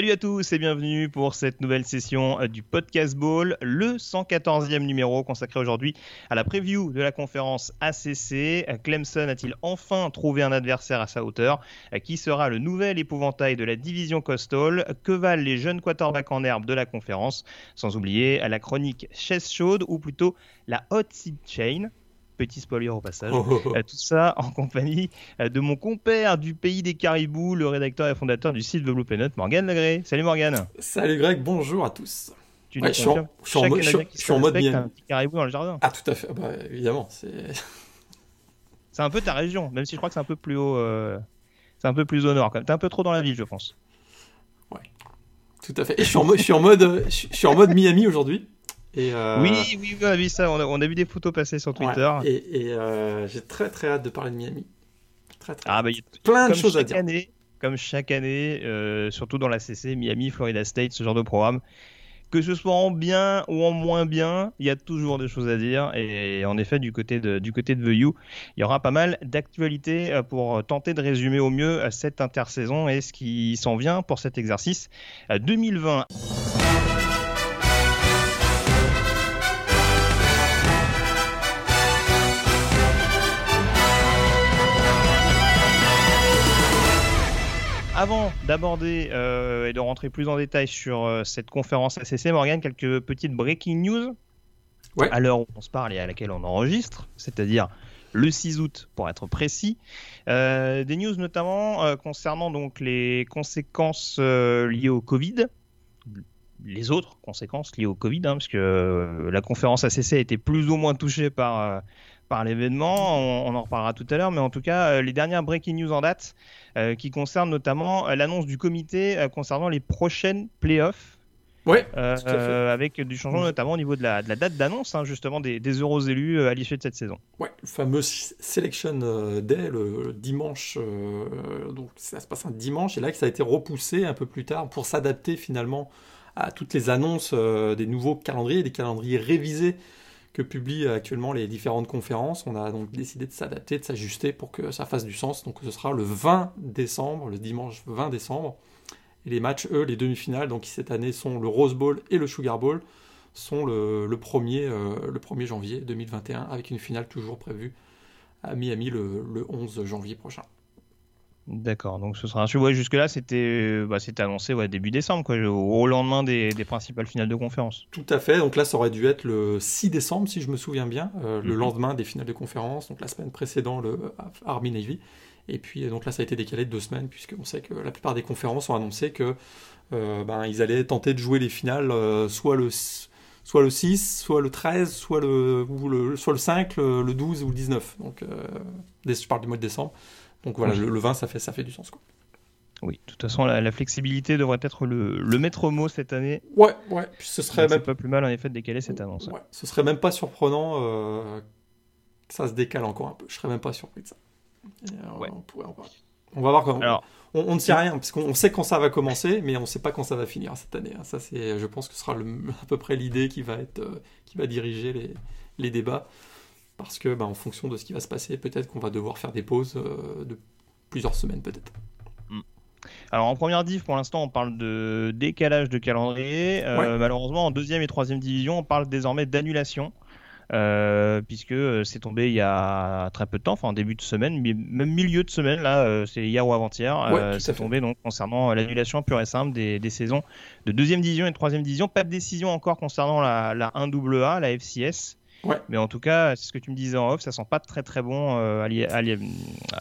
Salut à tous et bienvenue pour cette nouvelle session euh, du Podcast Ball, le 114e numéro consacré aujourd'hui à la preview de la conférence ACC. Euh, Clemson a-t-il enfin trouvé un adversaire à sa hauteur? Euh, Qui sera le nouvel épouvantail de la division Coastal? Que valent les jeunes quarterbacks en herbe de la conférence? Sans oublier la chronique chaise chaude ou plutôt la hot seat chain. Petit spoiler au passage. Oh, tout ça en compagnie euh, de mon compère du pays des caribous, le rédacteur et fondateur du site The Blue Peanut, Morgan Legré. Salut Morgan. Salut Greg, bonjour à tous. Tu Ouais, je suis en- je suis mode- je je suis en un petit caribou dans le jardin. Ah tout à fait, bah, évidemment, c'est un peu ta région, même si je crois que c'est un peu plus haut. euh, C'est un peu plus au nord. T'es un peu trop dans la ville, je pense. tout à fait. Et je suis en mode, je suis en mode, je je suis en mode Miami aujourd'hui. Et euh, Oui, oui, on a vu ça. On a, on a vu des photos passer sur ouais, Twitter. et, et, euh, j'ai très très hâte de parler de Miami. Très très. Ah bah, il y a Plein de choses à dire. année, comme chaque année, euh, surtout dans la CC, Miami, Florida State, ce genre de programme. Que ce soit en bien ou en moins bien, il y a toujours des choses à dire. Et en effet, du côté de, du côté de The U, il y aura pas mal d'actualités pour tenter de résumer au mieux cette intersaison et ce qui s'en vient pour cet exercice euh, 2020. Avant d'aborder euh, et de rentrer plus en détail sur euh, cette conférence ACC, Morgan, quelques petites breaking news Ouais. à l'heure où on se parle et à laquelle on enregistre, c'est-à-dire le 6 août pour être précis. Euh, des news notamment concernant donc les conséquences liées au Covid, les autres conséquences liées au Covid, hein, parce que la conférence ACC a été plus ou moins touchée par, par l'événement, on, on en reparlera tout à l'heure, mais en tout cas, euh, les dernières breaking news en date euh, qui concernent notamment euh, l'annonce du comité concernant les prochaines playoffs. Ouais. Euh, avec du changement notamment au niveau de la, de la date d'annonce hein, justement des, des euros élus à l'issue de cette saison. Ouais, le fameux Selection Day, le, le dimanche, euh, donc ça se passe un dimanche, et là que ça a été repoussé un peu plus tard pour s'adapter finalement à toutes les annonces euh, des nouveaux calendriers, des calendriers révisés que publient actuellement les différentes conférences. On a donc décidé de s'adapter, de s'ajuster pour que ça fasse du sens. Donc ce sera le 20 décembre, le dimanche 20 décembre. Et les matchs, eux, les demi-finales, donc qui cette année sont le Rose Bowl et le Sugar Bowl, sont le, 1er, euh, le 1er janvier 2021, avec une finale toujours prévue à Miami le, le 11 janvier prochain. D'accord, donc ce sera un ouais, jusque-là c'était euh, bah, c'était annoncé ouais, début décembre, quoi, au, lendemain des, des principales finales de conférence. Tout à fait, donc là ça aurait dû être le 6 décembre si je me souviens bien, euh, le Mhm. lendemain des finales de conférence, donc la semaine précédente le Army Navy. Et puis euh, donc là ça a été décalé de deux semaines, puisqu'on sait que la plupart des conférences ont annoncé que euh, ben, ils allaient tenter de jouer les finales euh, soit le soit le 6, soit le 13, soit le, ou le, soit le 5, le, le 12 ou le 19. Donc, euh, je parle du mois de décembre. Donc voilà, Oui. le, le 20, ça fait, ça fait du sens. Quoi. Oui, de toute façon la, la flexibilité devrait être le, le maître mot cette année. Ouais, ouais. Puis ce serait même pas plus mal en effet de décaler cette annonce. Ouais, ce serait même pas surprenant euh, que ça se décale encore un peu. Je serais même pas surpris de ça. Euh, Ouais. on, pourrait en parler. On va voir comment. Alors, on, on ne sait rien, parce qu'on on sait quand ça va commencer, mais on ne sait pas quand ça va finir cette année. hein. Ça, c'est, je pense que ce sera le- à peu près l'idée qui va, être, euh, qui va diriger les, les débats. Parce que, bah, en fonction de ce qui va se passer, peut-être qu'on va devoir faire des pauses euh, de plusieurs semaines, peut-être. Alors en première div, pour l'instant, on parle de décalage de calendrier. Euh, Ouais. Malheureusement, en deuxième et troisième division, on parle désormais d'annulation. euh, puisque c'est tombé il y a très peu de temps, enfin en début de semaine, même milieu de semaine, là, c'est hier ou avant-hier, Ouais, c'est fait. tombé donc concernant l'annulation pure et simple des, des saisons de deuxième division et de troisième division. Pas de décision encore concernant la, la 1AA, la FCS. Ouais. Mais en tout cas, c'est ce que tu me disais en off, ça sent pas très très bon euh,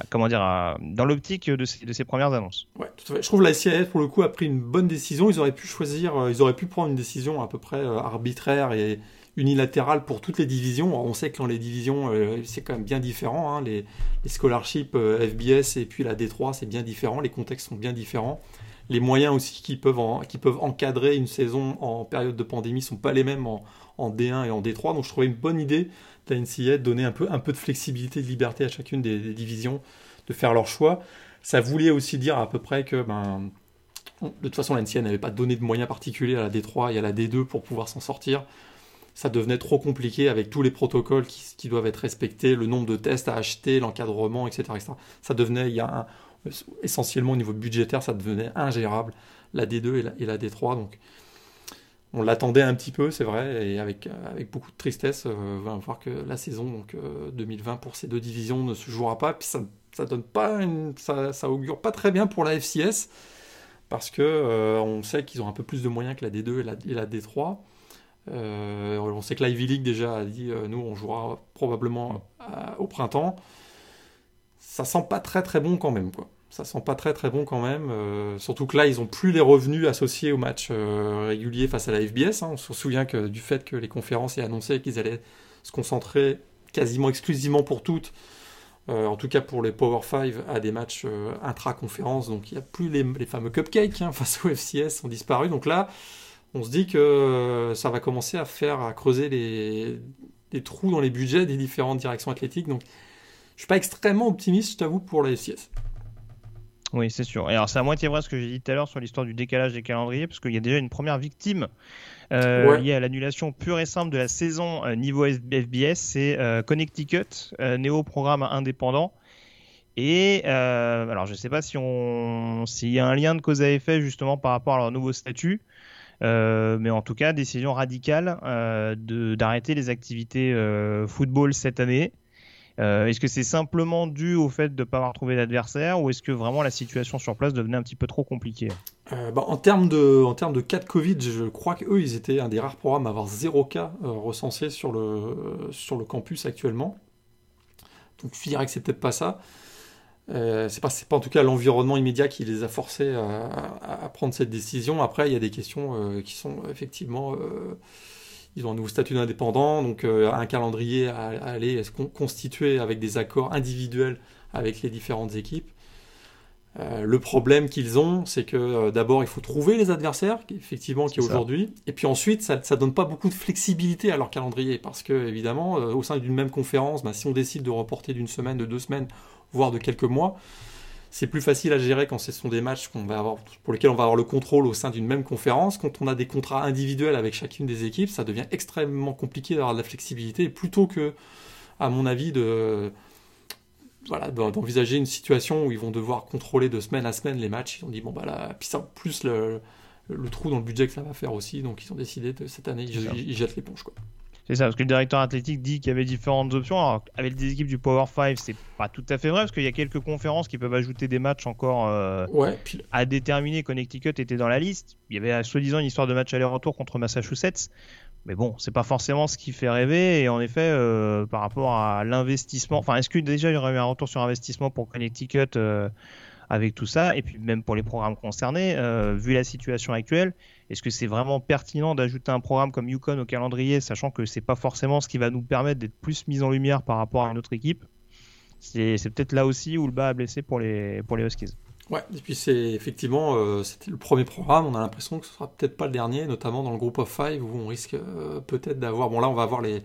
comment dire, à- dans l'optique de ces, de ces premières annonces. Ouais, tout à fait. Je trouve que la CIS, pour le coup, a pris une bonne décision. Ils auraient pu choisir, euh, ils auraient pu prendre une décision à peu près euh, arbitraire et unilatérale pour toutes les divisions. On sait que dans les divisions, euh, c'est quand même bien différent. hein. Les, les scholarships euh, FBS et puis la D3, c'est bien différent. Les contextes sont bien différents. Les moyens aussi qui peuvent, en- qui peuvent encadrer une saison en période de pandémie sont pas les mêmes en, en D1 et en D3. Donc je trouvais une bonne idée la NCA donner un peu, un peu de flexibilité, de liberté à chacune des, divisions de faire leur choix. Ça voulait aussi dire à peu près que ben, de toute façon la n'avait pas donné de moyens particuliers à la D3 et à la D2 pour pouvoir s'en sortir. Ça devenait trop compliqué avec tous les protocoles qui, doivent être respectés, le nombre de tests à acheter, l'encadrement, etc., Ça devenait, il essentiellement au niveau budgétaire, ça devenait ingérable, la D2 et la, et la D3. Donc on l'attendait un petit peu, c'est vrai, et avec, avec beaucoup de tristesse, euh, on va voir que la saison donc, 2020 euh, pour ces deux divisions ne se jouera pas. Puis ça, donne pas ça, augure pas très bien pour la FCS, parce que euh, on sait qu'ils ont un peu plus de moyens que la D2 et la, et la D3. on sait que l'Ivy League déjà a dit nous on jouera probablement au printemps. Ça sent pas très très bon quand même quoi ça sent pas très très bon quand même. Euh, surtout que là, ils ont plus les revenus associés au match euh, régulier face à la FBS. Hein. On se souvient que du fait que les conférences aient annoncé qu'ils allaient se concentrer quasiment exclusivement pour toutes, euh, en tout cas pour les Power 5, à des matchs intra-conférences. Donc il n'y a plus les, fameux cupcakes hein, face au FCS, ont disparu. Donc là, on se dit que ça va commencer à faire, à creuser les, trous dans les budgets des différentes directions athlétiques. Donc je suis pas extrêmement optimiste, je t'avoue, pour la FCS. Oui, c'est sûr. Et alors, c'est à moitié vrai ce que j'ai dit tout à l'heure sur l'histoire du décalage des calendriers, parce qu'il y a déjà une première victime euh, liée à l'annulation pure et simple de la saison euh, niveau FBS, c'est euh, Connecticut, néo programme indépendant. Et alors, je ne sais pas si on s'il y a un lien de cause à effet justement par rapport à leur nouveau statut. mais en tout cas, décision radicale d'arrêter les activités football cette année. Euh, est-ce que c'est simplement dû au fait de ne pas avoir trouvé d'adversaire ou est-ce que vraiment la situation sur place devenait un petit peu trop compliquée? Euh, bah, en, termes de, cas de Covid, je crois qu'eux, ils étaient un des rares programmes à avoir zéro cas euh, recensé sur le, le campus actuellement. Donc je dirais que c'est peut-être pas ça. c'est pas, pas en tout cas l'environnement immédiat qui les a forcés à, prendre cette décision. Après, il y a des questions qui sont effectivement ils ont un nouveau statut d'indépendant, donc euh, un calendrier à, aller constituer avec des accords individuels avec les différentes équipes. Euh, le problème qu'ils ont, c'est que euh, d'abord, il faut trouver les adversaires, effectivement, qui est, aujourd'hui, et puis ensuite, ça ne donne pas beaucoup de flexibilité à leur calendrier, parce que, évidemment, au sein d'une même conférence, ben, si on décide de reporter d'une semaine, de deux semaines, voire de quelques mois, c'est plus facile à gérer quand ce sont des matchs qu'on va avoir, pour lesquels on va avoir le contrôle au sein d'une même conférence. Quand on a des contrats individuels avec chacune des équipes, ça devient extrêmement compliqué d'avoir de la flexibilité. plutôt que, à mon avis, de voilà, d'envisager une situation où ils vont devoir contrôler de semaine à semaine les matchs. Ils ont dit bon bah là, puis ça plus le, le, trou dans le budget que ça va faire aussi, donc ils ont décidé de cette année ils, ils jettent l'éponge quoi. C'est ça, parce que le directeur athlétique dit qu'il y avait différentes options. Alors, avec des équipes du Power 5, c'est pas tout à fait vrai, parce qu'il y a quelques conférences qui peuvent ajouter des matchs encore euh, à déterminer. Connecticut était dans la liste. Il y avait soi-disant une histoire de match aller-retour contre Massachusetts. Mais bon, c'est pas forcément ce qui fait rêver. Et en effet, euh, par rapport à l'investissement, enfin, est-ce que déjà il y aurait eu un retour sur investissement pour Connecticut euh, avec tout ça? Et puis même pour les programmes concernés, vu la situation actuelle, est-ce que c'est vraiment pertinent d'ajouter un programme comme Yukon au calendrier, sachant que c'est pas forcément ce qui va nous permettre d'être plus mis en lumière par rapport à une autre équipe? C'est peut-être là aussi où le bas a blessé pour les, pour les Huskies. Ouais, et puis c'est effectivement, euh, c'était le premier programme, on a l'impression que ce sera peut-être pas le dernier, notamment dans le groupe of five où on risque euh, peut-être d'avoir, bon là on va avoir les,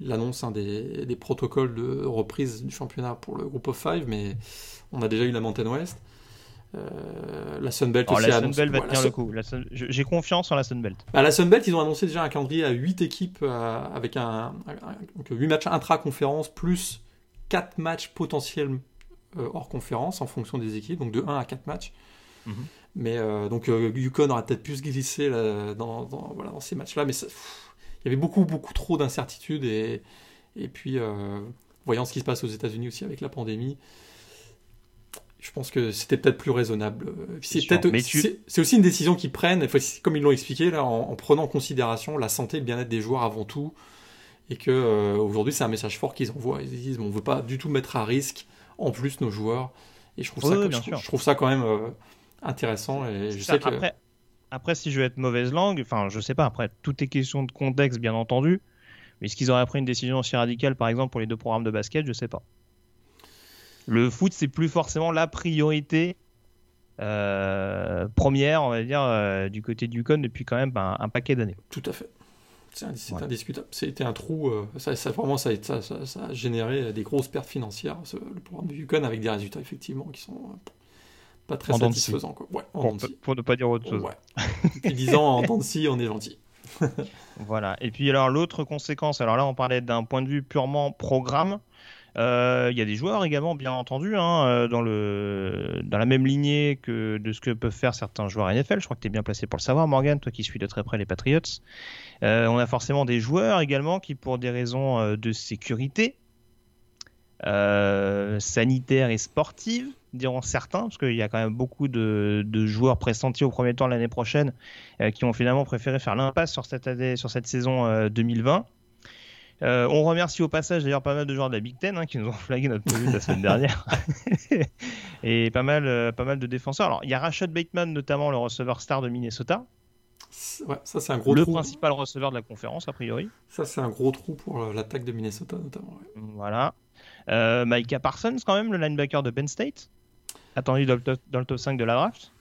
l'annonce hein, des, des, protocoles de reprise du championnat pour le groupe of five, mais on a déjà eu la Mountain West. Euh, la Sunbelt aussi la Sunbelt va tenir le coup. J'ai confiance en la Sunbelt. Bah, la Sunbelt, ils ont annoncé déjà un calendrier à 8 équipes euh, avec un, 8 matchs intra-conférence plus 4 matchs potentiels euh, hors conférence en fonction des équipes, donc de 1 à 4 matchs. Mhm. Mais donc Yukon aurait peut-être pu se glisser dans, dans, ces matchs-là, mais il y avait beaucoup, beaucoup trop d'incertitudes et, et puis voyant ce qui se passe aux États-Unis aussi avec la pandémie, je pense que c'était peut-être plus raisonnable. C'est c'est aussi une décision qu'ils prennent, comme ils l'ont expliqué là, en, prenant en considération la santé et le bien-être des joueurs avant tout, et que euh, aujourd'hui c'est un message fort qu'ils envoient. Ils disent on veut pas du tout mettre à risque en plus nos joueurs, et je trouve ça, je, trouve ça quand même euh, intéressant. Et je sais que... après, après, si je veux être mauvaise langue, enfin je sais pas. Après, tout est question de contexte bien entendu, mais est-ce qu'ils auraient pris une décision aussi radicale, par exemple pour les deux programmes de basket, je sais pas le foot, c'est plus forcément la priorité euh, première, on va dire, euh, du côté du con depuis quand même ben, un paquet d'années. Tout à fait. C'est indiscutable. C'était un trou. Euh, ça, ça, vraiment, ça, ça, ça, a généré des grosses pertes financières. le programme de Yukon avec des résultats effectivement qui sont euh, pas très satisfaisants. Quoi. Ouais, pour, ne pas dire autre chose. Ouais. Depuis 10 ans, en temps de on est gentil. voilà. Et puis alors l'autre conséquence, alors là on parlait d'un point de vue purement programme. Euh, il y a des joueurs également, bien entendu, hein, euh, dans, la même lignée que de ce que peuvent faire certains joueurs NFL. Je crois que tu es bien placé pour le savoir, Morgan, toi qui suis de très près les Patriots. Euh, on a forcément des joueurs également qui, pour des raisons de sécurité, sanitaire et sportive, diront certains, parce qu'il y a quand même beaucoup de, joueurs pressentis au premier tour l'année prochaine qui ont finalement préféré faire l'impasse sur cette saison 2020. Euh, on remercie au passage d'ailleurs pas mal de joueurs de la Big Ten hein, qui nous ont flagué notre de la semaine dernière. et pas mal, euh, pas mal de défenseurs. Alors il y a Rashad Bateman notamment, le receveur star de Minnesota. Ouais, ça c'est un gros le principal receveur de la conférence a priori. Ça c'est un gros trou pour euh, l'attaque de Minnesota notamment. Voilà. Micah Parsons quand même, le linebacker de Penn State, attendu dans le top, 5 de la draft.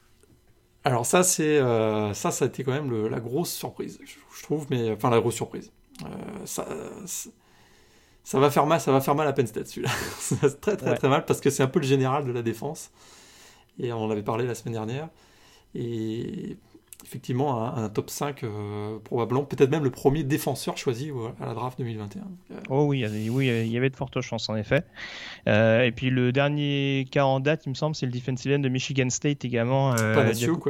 Alors ça c'est ça ça a été quand même la grosse surprise je, trouve mais enfin la grosse surprise ça, ça va faire mal, ça va faire mal à Penn State celui-là. très très très mal parce que c'est un peu le général de la défense. Et on en avait parlé la semaine dernière. Et effectivement, un, top 5 euh, probablement, peut-être même le premier défenseur choisi à la draft 2021. Euh, oh oui, oui, il y avait de fortes chances en effet. et puis le dernier cas en date, il me semble, c'est le defensive end de Michigan State également. Panasiuk,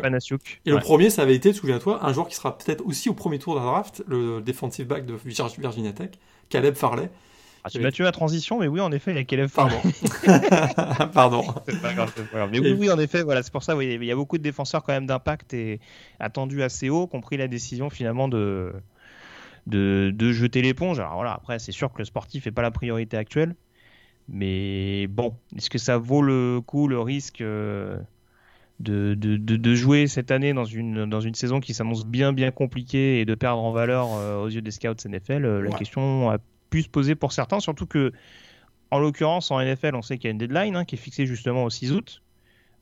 Et le premier, ça avait été, souviens-toi, un joueur qui sera peut-être aussi au premier tour de la draft, le defensive back de Virginia Tech, Caleb Farley. Ah, tu m'as tué la transition, mais oui, en effet, il y a Caleb Pardon. Pardon. c'est pas grave, pas grave. Mais oui, oui, en effet, voilà, c'est pour ça, il y a beaucoup de défenseurs quand même d'impact et attendus assez haut qui ont pris la décision finalement de, de, de jeter l'éponge. Alors voilà, après, c'est sûr que le sportif n'est pas la priorité actuelle. Mais bon, est-ce que ça vaut le coup, le risque euh, de, de, de, jouer cette année dans une, dans une saison qui s'annonce bien bien compliquée et de perdre en valeur euh, aux yeux des scouts NFL La question a pu se poser pour certains, surtout que, en l'occurrence, en NFL, on sait qu'il y a une deadline hein, qui est fixée justement au 6 août.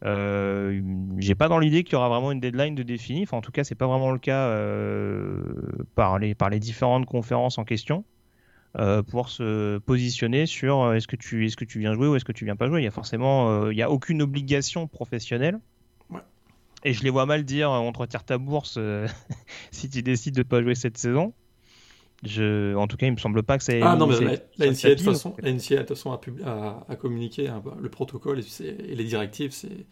Euh, j'ai pas dans l'idée qu'il y aura vraiment une deadline de définie. Enfin, en tout cas, c'est pas vraiment le cas euh, par, les, par les différentes conférences en question euh, pour se positionner sur euh, est-ce que tu est-ce que tu viens jouer ou est-ce que tu viens pas jouer. Il y a forcément, il y a aucune obligation professionnelle. Et je les vois mal dire on te retire ta bourse si tu décides de pas jouer cette saison. Je, en tout cas, il me semble pas que c'est. Ah non, mais la, la, NCA, de toute façon, la NCA, de toute façon, a, a, communiqué hein, le protocole et, les directives. C'est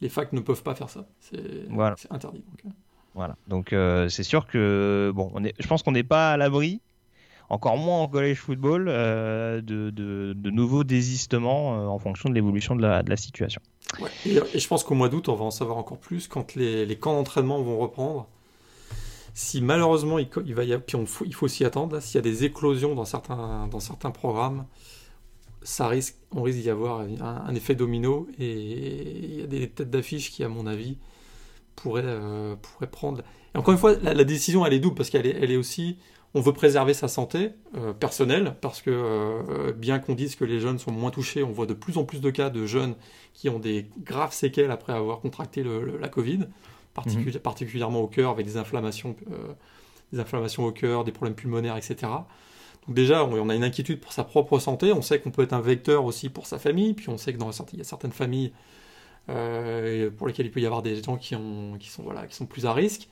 les facs ne peuvent pas faire ça. C'est voilà. interdit. Donc. Euh. Voilà. Donc euh, c'est sûr que bon, on est, je pense qu'on n'est pas à l'abri, encore moins en college football, euh, de, de, de, nouveaux désistements en fonction de l'évolution de la, de la, situation. Ouais. Et, et, je pense qu'au mois d'août, on va en savoir encore plus quand les, les camps d'entraînement vont reprendre si malheureusement il, va y puis il faut s'y attendre, s'il y a des éclosions dans certains, dans certains programmes, ça risque, on risque d'y avoir un, effet domino et il y a des têtes d'affiche qui, à mon avis, pourraient, euh, prendre. Encore une fois, la, décision elle est double parce qu'elle est, elle est aussi, on veut préserver sa santé euh, personnelle parce que euh, bien qu'on dise que les jeunes sont moins touchés, on voit de plus en plus de cas de jeunes qui ont des graves séquelles après avoir contracté la Covid. Mhm. particulièrement au cœur, avec des inflammations, euh, des inflammations au cœur, des problèmes pulmonaires, etc. Donc déjà, on, a une inquiétude pour sa propre santé, on sait qu'on peut être un vecteur aussi pour sa famille, puis on sait que dans il y a certaines familles euh, pour lesquelles il peut y avoir des gens qui, ont, qui, sont, voilà, qui sont plus à risque.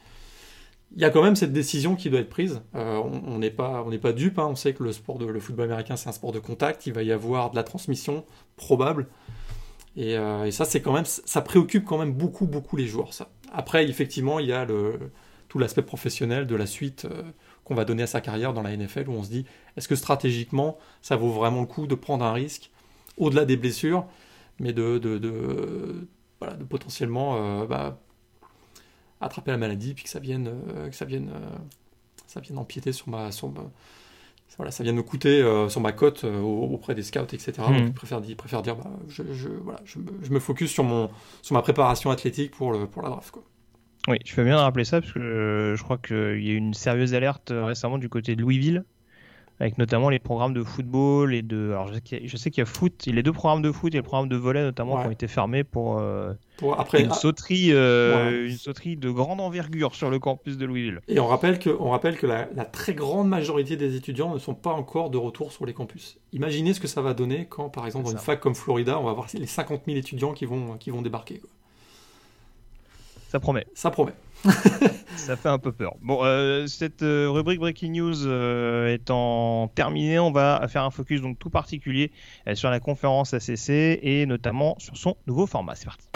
Il y a quand même cette décision qui doit être prise. Euh, on n'est pas, on pas dupe. Hein. On sait que le sport de le football américain c'est un sport de contact. Il va y avoir de la transmission probable. Et, et ça c'est quand même, ça préoccupe quand même beaucoup beaucoup les joueurs. Ça. Après, effectivement, il y a tout l'aspect professionnel de la suite euh, qu'on va donner à sa carrière dans la NFL, où on se dit, est-ce que stratégiquement, ça vaut vraiment le coup de prendre un risque, au-delà des blessures, mais de, potentiellement euh, bah, attraper la maladie, puis que ça vienne, euh, que ça vienne, ça vienne empiéter sur ma... Sur voilà, ça vient me coûter sur ma cote auprès des scouts, etc. Mmh. Donc, je préfère, préfère dire, bah, je, je, voilà, je, je, me focus sur, mon, sur ma préparation athlétique pour, le, pour la draft. Quoi. Oui, je fais bien de rappeler ça parce que je crois qu'il y a eu une sérieuse alerte récemment du côté de Louisville avec notamment les programmes de football et de. Alors je sais qu'il y, a foot, il y a les deux programmes de foot et le programme de volet notamment qui ont été fermés pour, euh, pour après, une, sauterie, euh, une sauterie de grande envergure sur le campus de Louisville. Et on rappelle que, on rappelle que la, très grande majorité des étudiants ne sont pas encore de retour sur les campus. Imaginez ce que ça va donner quand, par exemple, dans une fac comme Florida, on va avoir les 50 000 étudiants qui vont, qui vont débarquer. Ça promet. Ça promet. ça fait un peu peur. Bon, euh, cette euh, rubrique Breaking News euh, étant terminée, on va faire un focus donc tout particulier sur la conférence ACC et notamment sur son nouveau format. C'est parti.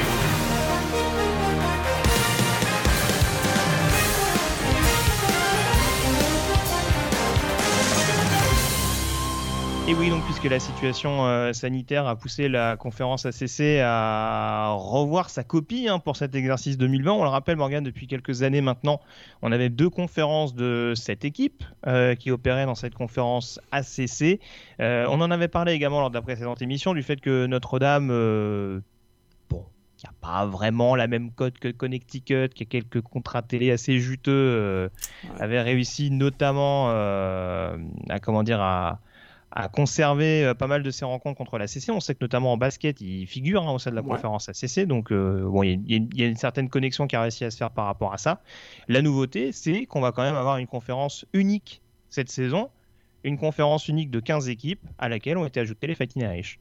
Et oui, donc puisque la situation euh, sanitaire a poussé la conférence ACC à revoir sa copie hein, pour cet exercice 2020, on le rappelle Morgan, depuis quelques années maintenant, on avait deux conférences de cette équipe euh, qui opéraient dans cette conférence ACC. Euh, on en avait parlé également lors de la précédente émission du fait que Notre-Dame, bon, il n'y a pas vraiment la même code que Connecticut, qui a quelques contrats télé assez juteux, avait réussi notamment à comment dire à a conservé euh, pas mal de ses rencontres contre la CC. On sait que notamment en basket, il figure hein, au sein de la conférence ACC, donc euh, bon, il y, a une certaine connexion qui a réussi à se faire par rapport à ça. La nouveauté, c'est qu'on va quand même avoir une conférence unique cette saison, une conférence unique de 15 équipes à laquelle ont été ajoutés les Fighting Irish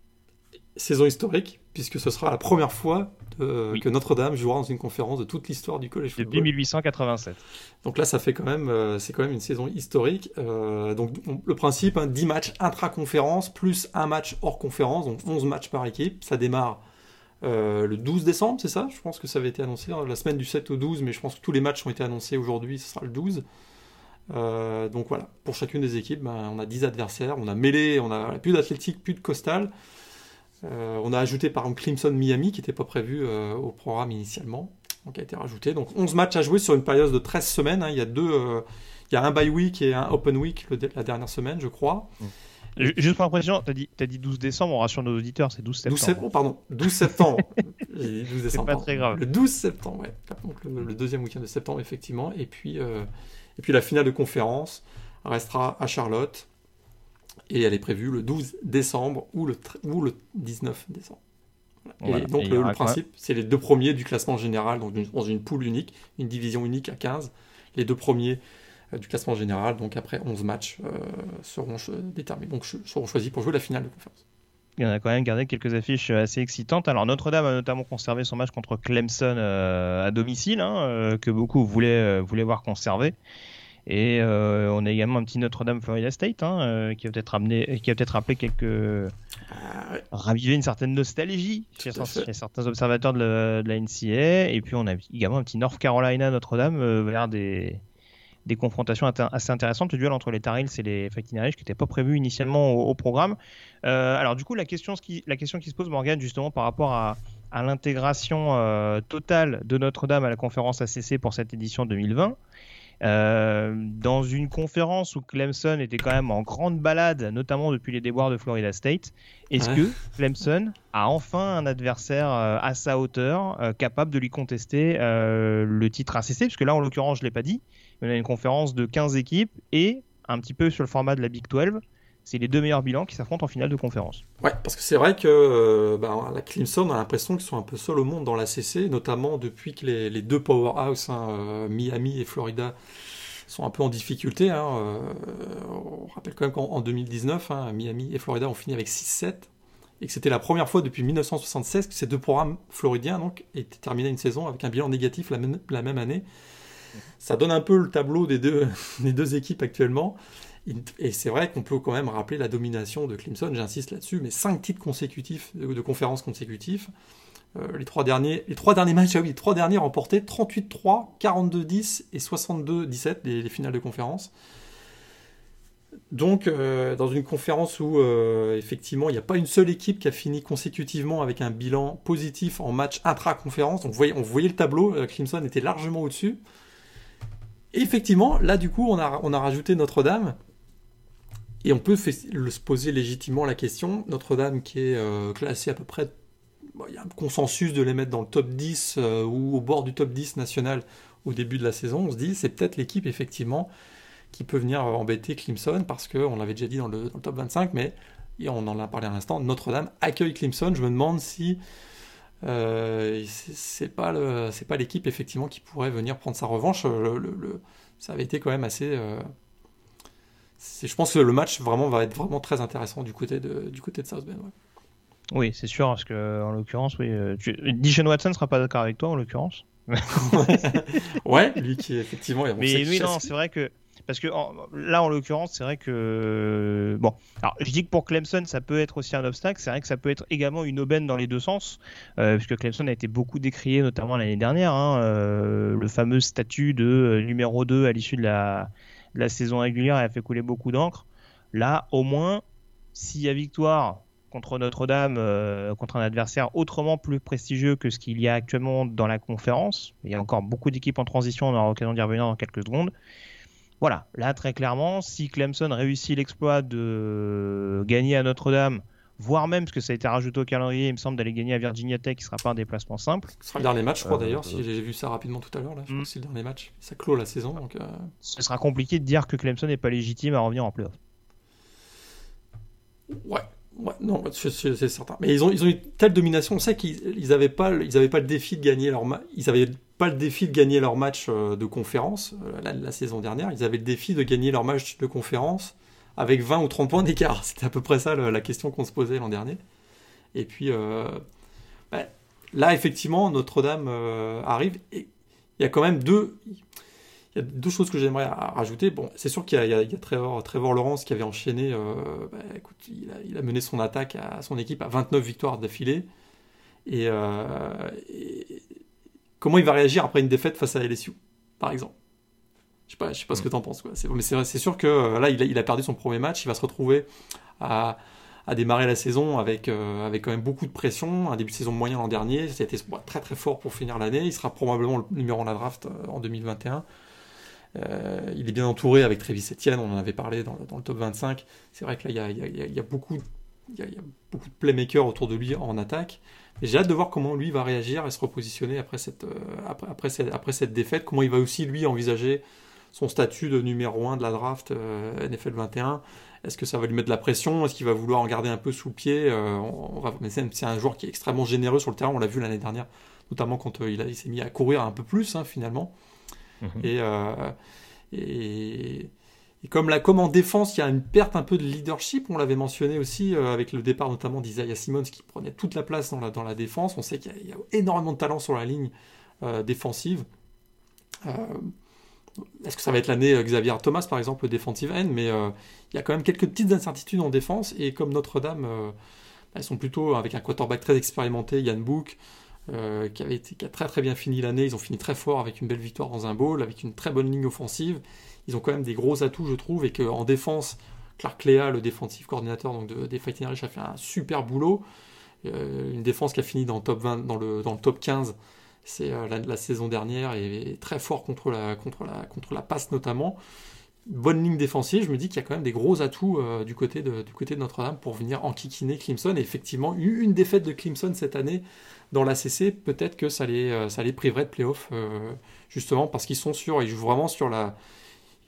saison historique, puisque ce sera la première fois que Notre-Dame jouera dans une conférence de toute l'histoire du collège Depuis 1887. Donc là, ça fait quand même, euh, c'est quand même une saison historique. Euh, donc le principe, 10 hein, matchs intra-conférence plus un match hors conférence, donc 11 matchs par équipe. Ça démarre euh, le 12 décembre, c'est ça? Je pense que ça avait été annoncé la semaine du 7 au 12, mais je pense que tous les matchs ont été annoncés aujourd'hui, ce sera le 12. donc voilà, pour chacune des équipes, ben, on a 10 adversaires, on a mêlé, on a plus d'athlétique, plus de costal. Euh, on a ajouté par exemple Clemson Miami qui n'était pas prévu euh, au programme initialement, donc a été rajouté. Donc 11 matchs à jouer sur une période de 13 semaines. Hein. Il y a deux, euh, il y a un bye week et un open week la dernière semaine, je crois. Juste pour impression, tu as, dit 12 décembre, on rassure nos auditeurs, c'est 12 septembre. 12 septembre, pardon, 12 septembre. 12 décembre. pas très grave. Le 12 septembre, ouais. Donc le, deuxième week-end de septembre, effectivement. Et puis, et puis la finale de conférence restera à Charlotte et elle est prévue le 12 décembre ou le, ou le 19 décembre. Et donc le, principe, c'est les deux premiers du classement général, donc dans une poule unique, une division unique à 15. Les deux premiers euh, du classement général, donc après 11 matchs, euh, seront déterminés, donc seront choisis pour jouer la finale de conférence. Il y en a quand même gardé quelques affiches assez excitantes. Alors Notre-Dame a notamment conservé son match contre Clemson euh, à domicile, hein, que beaucoup voulaient, voulaient voir conservé. Et euh, on a également un petit Notre-Dame Florida State hein, euh, qui a peut-être amené, qui a peut-être rappelé quelques, ah, ravivé une certaine nostalgie chez, certains observateurs de la, NCA. Et puis on a également un petit North Carolina Notre-Dame euh, vers des, des confrontations assez intéressantes, le duel entre les Tar et les Fighting Irish qui n'était pas prévu initialement au, programme. alors du coup, la question, qui, la question qui se pose, Morgan, justement par rapport à, à l'intégration totale de Notre-Dame à la conférence ACC pour cette édition 2020. Euh, dans une conférence où Clemson était quand même en grande balade, notamment depuis les déboires de Florida State, est-ce que Clemson a enfin un adversaire euh, à sa hauteur, euh, capable de lui contester le titre ACC Puisque là, en l'occurrence, je ne l'ai pas dit, on a une conférence de 15 équipes et un petit peu sur le format de la Big 12 c'est les deux meilleurs bilans qui s'affrontent en finale de conférence. Ouais, parce que c'est vrai que euh, bah, la Clemson, on a l'impression qu'ils sont un peu seuls au monde dans la CC, notamment depuis que les, deux powerhouses, hein, euh, Miami et Florida, sont un peu en difficulté. Hein, euh, on rappelle quand même qu'en 2019, hein, Miami et Florida ont fini avec 6-7, et que c'était la première fois depuis 1976 que ces deux programmes floridiens donc, étaient terminés une saison avec un bilan négatif la même, année. Ça donne un peu le tableau des deux équipes actuellement. Et c'est vrai qu'on peut quand même rappeler la domination de Clemson, j'insiste là-dessus, mais cinq titres consécutifs, de, conférences consécutives. Euh, les, trois derniers, les trois derniers matchs, ah oui, trois derniers remportés 38-3, 42-10 et 62-17, les, finales de conférence. Donc, euh, dans une conférence où, euh, effectivement, il n'y a pas une seule équipe qui a fini consécutivement avec un bilan positif en match intra-conférence, donc on voyait le tableau, Clemson était largement au-dessus. Et effectivement, là, du coup, on a rajouté Notre-Dame, et on peut se poser légitimement la question, Notre-Dame qui est euh, classée à peu près, il y a un consensus de les mettre dans le top 10 euh, ou au bord du top 10 national au début de la saison, on se dit c'est peut-être l'équipe effectivement qui peut venir embêter Clemson parce qu'on l'avait déjà dit dans le, top 25, mais on en a parlé à l'instant, Notre-Dame accueille Clemson. Je me demande si euh, c'est pas l'équipe effectivement qui pourrait venir prendre sa revanche. Ça avait été quand même assez. Je pense que le match vraiment va être vraiment très intéressant du côté de du côté de South Bend. Oui, c'est sûr, parce que en l'occurrence, oui, euh, tu... Watson ne sera pas d'accord avec toi en l'occurrence. ouais, lui qui effectivement. Mais oui, non, c'est vrai que parce que là, en l'occurrence, c'est vrai que bon. Alors, je dis que pour Clemson, ça peut être aussi un obstacle. C'est vrai que ça peut être également une aubaine dans les deux sens, euh, puisque Clemson a été beaucoup décrié, notamment l'année dernière. Hein, euh, le fameux statut de euh, numéro 2 à l'issue de la, la saison régulière a fait couler beaucoup d'encre. Là, au moins, s'il y a victoire contre Notre-Dame, euh, contre un adversaire autrement plus prestigieux que ce qu'il y a actuellement dans la conférence. Il y a encore beaucoup d'équipes en transition, on aura l'occasion d'y revenir dans quelques secondes. Voilà, là très clairement, si Clemson réussit l'exploit de gagner à Notre-Dame, voire même, parce que ça a été rajouté au calendrier, il me semble, d'aller gagner à Virginia Tech, qui ne sera pas un déplacement simple. Ce sera le dernier match, je crois euh, d'ailleurs, si j'ai vu ça rapidement tout à l'heure, là, je crois mm. que c'est le dernier match. Ça clôt la saison. Donc, euh, Ce sera compliqué de dire que Clemson n'est pas légitime à revenir en playoff. Ouais, Ouais, non, c'est certain. Mais ils ont, ils ont eu telle domination. On sait qu'ils n'avaient pas, ils pas le défi de gagner leur ils avaient pas le défi de gagner leur match euh, de conférence euh, la, saison dernière. Ils avaient le défi de gagner leur match de conférence avec 20 ou 30 points d'écart. C'était à peu près ça la question qu'on se posait l'an dernier. Et puis euh, bah, là, effectivement, Notre-Dame arrive. Et il y a quand même deux il y a deux choses que j'aimerais rajouter. Bon, c'est sûr qu'il y, a, Trevor, Trevor Lawrence qui avait enchaîné. Euh, bah, écoute, il a, mené son attaque à son équipe à 29 victoires d'affilée. Euh, et, comment il va réagir après une défaite face à LSU, par exemple? Je sais pas, je sais pas ce que tu en penses. Quoi. Mais c'est sûr que euh, là, il a, perdu son premier match. Il va se retrouver à, démarrer la saison avec, avec quand même beaucoup de pression. Un début de saison moyen l'an dernier. Ça a été très très fort pour finir l'année. Il sera probablement le numéro 1 de la draft en 2021. Euh, il est bien entouré avec Travis Etienne, on en avait parlé dans, le top 25. C'est vrai que là, il y a, beaucoup, il y, beaucoup de playmakers autour de lui en attaque. J'ai hâte de voir comment lui va réagir et se repositionner après cette, euh, après, cette, après cette défaite. Comment il va aussi, lui, envisager son statut de numéro 1 de la draft euh, NFL 21. Est-ce que ça va lui mettre de la pression? Est-ce qu'il va vouloir en garder un peu sous pied? On, va, c'est un joueur qui est extrêmement généreux sur le terrain. On l'a vu l'année dernière, notamment quand il, il s'est mis à courir un peu plus, hein, finalement. Mhm. Euh, et, et, comme, la, comme en défense, il y a une perte un peu de leadership, on l'avait mentionné aussi euh, avec le départ notamment d'Isaiah Simmons qui prenait toute la place dans la, dans la défense. On sait qu'il y, a énormément de talent sur la ligne euh, défensive. Est-ce que ça va être l'année Xavier Thomas, par exemple, le defensive end Mais il y a quand même quelques petites incertitudes en défense. Et comme Notre-Dame, elles sont plutôt avec un quarterback très expérimenté, Yann Book, euh, qui, a très très bien fini l'année. Ils ont fini très fort avec une belle victoire dans un bowl, avec une très bonne ligne offensive. Ils ont quand même des gros atouts, je trouve, et qu'en défense, Clark Lea, le défensif coordinateur de, des Fighting Irish, a fait un super boulot. Euh, une défense qui a fini dans le top, 20, dans le, dans le top 15 c'est euh, la, saison dernière et, très fort contre la, contre, la, contre la passe notamment. Bonne ligne défensive, je me dis qu'il y a quand même des gros atouts du côté de, du côté de Notre-Dame pour venir enquiquiner Clemson. Et effectivement, une défaite de Clemson cette année dans la CC, peut-être que ça les, euh, ça les priverait de playoff, euh, justement parce qu'ils sont sur, ils jouent vraiment sur la.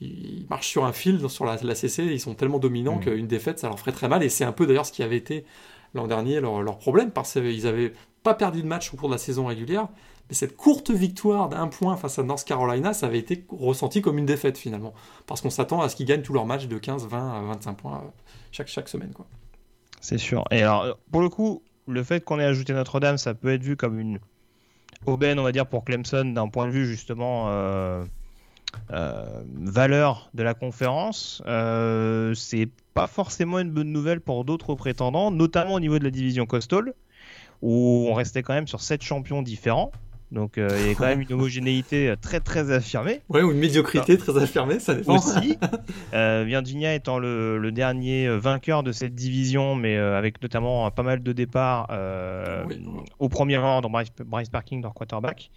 Ils marchent sur un fil sur la, la CC, ils sont tellement dominants mmh. qu'une défaite, ça leur ferait très mal. Et c'est un peu d'ailleurs ce qui avait été l'an dernier leur, leur, problème, parce qu'ils n'avaient pas perdu de match au cours de la saison régulière. Mais cette courte victoire d'un point face à North Carolina, ça avait été ressenti comme une défaite finalement. Parce qu'on s'attend à ce qu'ils gagnent tous leurs matchs de 15, 20, 25 points chaque, chaque semaine. C'est sûr. Et alors, pour le coup, le fait qu'on ait ajouté Notre-Dame, ça peut être vu comme une aubaine, on va dire, pour Clemson d'un point de vue justement euh, euh, valeur de la conférence. Euh, c'est pas forcément une bonne nouvelle pour d'autres prétendants, notamment au niveau de la division Coastal, où on restait quand même sur sept champions différents. Donc euh, il y a quand même une homogénéité euh, très très affirmée. Ouais, ou une médiocrité très affirmée, ça dépend. Aussi. Euh, Virginia étant le, dernier vainqueur de cette division, mais avec notamment pas mal de départs au premier rang dans Bryce, Parking, dans quarterback.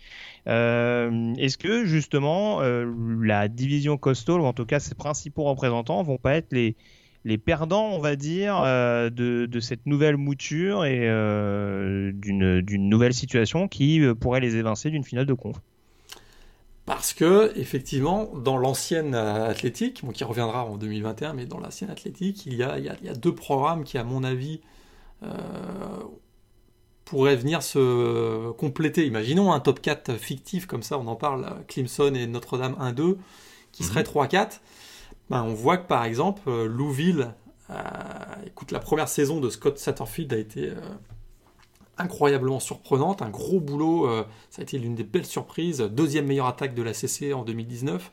Est-ce que justement la division coastal, ou en tout cas ses principaux représentants, vont pas être les les perdants, on va dire, euh, de, cette nouvelle mouture et euh, d'une nouvelle situation qui euh, pourrait les évincer d'une finale de conf. Parce que effectivement, dans l'ancienne athlétique, bon, qui reviendra en 2021, mais dans l'ancienne athlétique, il y, a, il, y a, deux programmes qui, à mon avis, euh, pourraient venir se compléter. Imaginons un top 4 fictif comme ça, on en parle, Clemson et Notre-Dame 1-2, qui serait 3-4. Ben, on voit que par exemple, euh, Louville, euh, écoute, la première saison de Scott Satterfield a été incroyablement surprenante, un gros boulot, euh, ça a été l'une des belles surprises, deuxième meilleure attaque de la CC en 2019.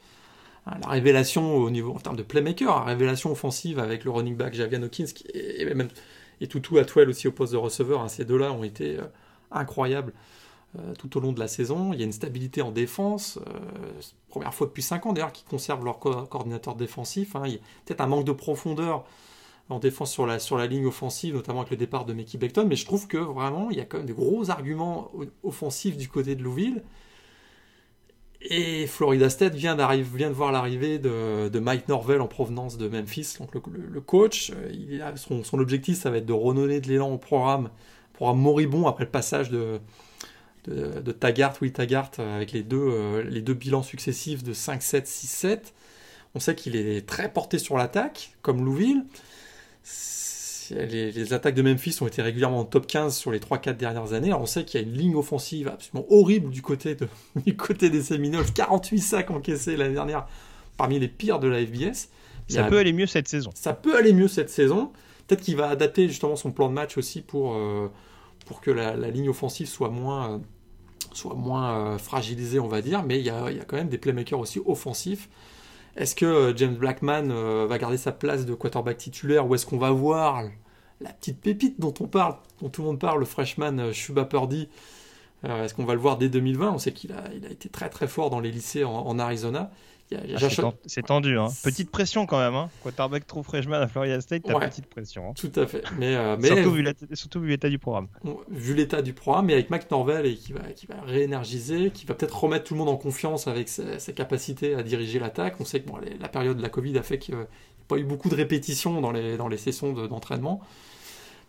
Euh, la révélation au niveau en termes de playmaker, la révélation offensive avec le running back Javian Hawkins et, même et Toutou Atwell aussi au poste de receveur, hein, ces deux-là ont été euh, tout au long de la saison. Il y a une stabilité en défense, première fois depuis 5 ans d'ailleurs qu'ils conservent leur coordinateur défensif. Hein. Il y a peut-être un manque de profondeur en défense sur la, sur la ligne offensive, notamment avec le départ de Mickey Beckton, mais je trouve que vraiment, il y a quand même des gros arguments offensifs du côté de Louville. Et Florida State vient, vient de voir l'arrivée de, Mike Norvell en provenance de Memphis, donc le, coach. A, son, objectif, ça va être de renouer de l'élan au programme, programme moribond après le passage de, de, de Taggart, Will Taggart, avec les deux, euh, les deux bilans successifs de 5-7, 6-7. On sait qu'il est très porté sur l'attaque, comme Louville. Les, attaques de Memphis ont été régulièrement en top 15 sur les 3-4 dernières années. Alors on sait qu'il y a une ligne offensive absolument horrible du côté, de, du côté des Seminoles. 48 sacs encaissés l'année dernière, parmi les pires de la FBS. Ça peut aller mieux cette saison. Ça peut aller mieux cette saison. Peut-être qu'il va adapter justement son plan de match aussi pour, euh, pour que la, ligne offensive soit moins, soit moins euh, fragilisée, on va dire. Mais il y, a, il y a quand même des playmakers aussi offensifs. Est-ce que euh, James Blackman euh, va garder sa place de quarterback titulaire ou est-ce qu'on va voir la petite pépite dont on parle, dont tout le monde parle, le freshman Shuba Purdy Est-ce qu'on va le voir dès 2020 On sait qu'il a, il a été très très fort dans les lycées en Arizona. Ah, c'est tendu, hein. petite pression quand même. Hein. Quarterback trop freshman à Florida State, t'as petite pression. Hein. Tout à fait. Mais, euh, surtout vu l'état du programme. Vu l'état du programme, mais avec Mac Norvell et qui va, qui va réénergiser, qui va peut-être remettre tout le monde en confiance avec sa, capacités à diriger l'attaque. On sait que la période de la Covid a fait qu'il n'y a pas eu beaucoup de répétitions dans les, dans les sessions d'entraînement.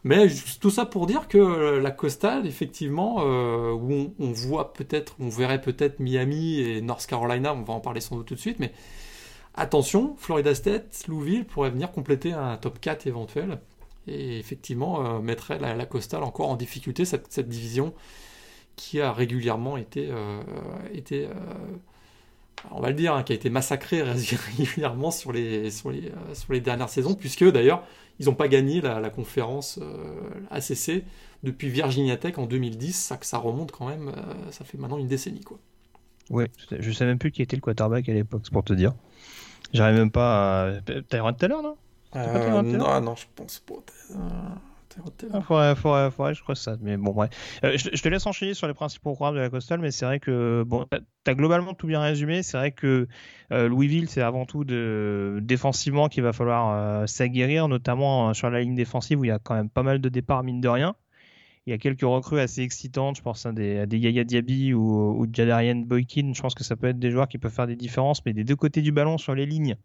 Mais tout ça pour dire que la Coastal, effectivement, euh, où on, voit peut-être, on verrait peut-être Miami et North Carolina, on va en parler sans doute tout de suite, mais attention, Florida State, Louisville pourrait venir compléter un top 4 éventuel et effectivement euh, mettrait la, Coastal encore en difficulté, cette, division qui a régulièrement été, euh, été on va le dire, hein, qui a été massacré régulièrement sur les, sur les, sur les dernières saisons, puisque d'ailleurs, ils n'ont pas gagné la, conférence euh, ACC depuis Virginia Tech en 2010. Ça, ça remonte quand même, euh, ça fait maintenant une décennie. Quoi. Ouais, je sais même plus qui était le quarterback à l'époque, c'est pour te dire. J'arrive même pas à. Tyrone Taylor, non? Euh, Non, non, je pense pas. Je. Euh, te laisse enchaîner sur les principaux programmes de la Coastal, mais c'est vrai que tu as globalement tout bien résumé. C'est vrai que euh, Louisville, c'est avant tout défensivement qu'il va falloir euh, s'aguerrir, notamment sur la ligne défensive où il y a quand même pas mal de départs, mine de rien. Il y a quelques recrues assez excitantes, je pense à des, à des Yaya Diaby ou, ou Jadarian Boykin. Je pense que ça peut être des joueurs qui peuvent faire des différences, mais des deux côtés du ballon sur les lignes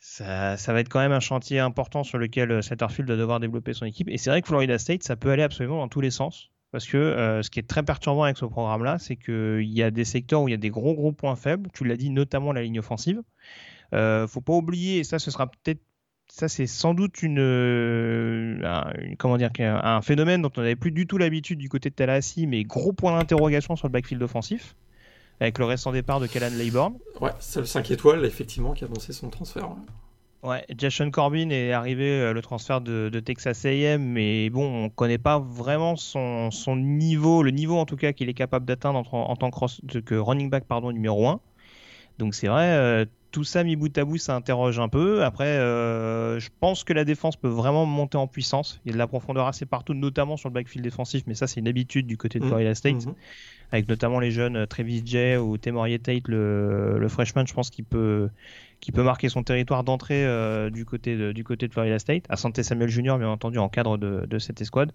ça, va être quand même un chantier important sur lequel euh, Satterfield va devoir développer son équipe. Et c'est vrai que Florida State, ça peut aller absolument dans tous les sens. Parce que euh, ce qui est très perturbant avec ce programme-là, c'est qu'il y a des secteurs où il y a des gros gros points faibles. Tu l'as dit, notamment la ligne offensive. Euh, faut pas oublier, et ça, ce sera peut-être, ça, c'est sans doute une, un, comment dire, un, phénomène dont on n'avait plus du tout l'habitude du côté de Tallahassee, mais gros point d'interrogation sur le backfield offensif avec le récent départ de Callan Laybourne. Ouais, c'est le 5 étoiles, effectivement, qui a annoncé son transfert. Ouais, Jason Corbin est arrivé euh, le transfert de, Texas A&M, mais bon, on connaît pas vraiment son, son, niveau, le niveau en tout cas qu'il est capable d'atteindre en, tant que, que, running back pardon, numéro 1. Donc c'est vrai, euh, tout ça mis bout à bout, ça interroge un peu. Après, euh, je pense que la défense peut vraiment monter en puissance. Il y a de la profondeur assez partout, notamment sur le backfield défensif, mais ça c'est une habitude du côté de mmh. Florida State. Mmh avec notamment les jeunes euh, Travis Jay ou Temorie Tate, le, le, freshman, je pense qu'il peut, qui peut marquer son territoire d'entrée euh, du, côté de, du côté de Florida State. À Santé Samuel Jr., bien entendu, en cadre de, de cette escouade.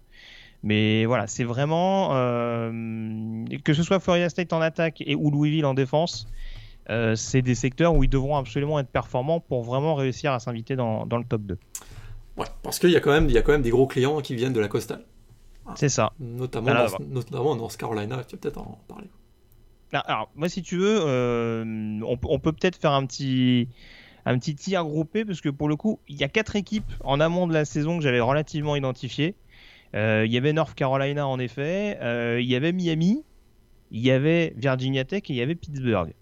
Mais voilà, c'est vraiment euh, que ce soit Florida State en attaque et ou Louisville en défense, euh, c'est des secteurs où ils devront absolument être performants pour vraiment réussir à s'inviter dans, dans, le top 2. Ouais, parce qu'il y, a quand même, il y a quand même des gros clients qui viennent de la Coastal. C'est ça. Notamment, dans, notamment North Carolina, tu vas peut-être en parler. Alors, moi, si tu veux, on, on, peut peut-être faire un petit, un petit tir groupé parce que pour le coup, il y a quatre équipes en amont de la saison que j'avais relativement identifiées. il y avait North Carolina en effet, il y avait Miami, il y avait Virginia Tech et il y avait Pittsburgh.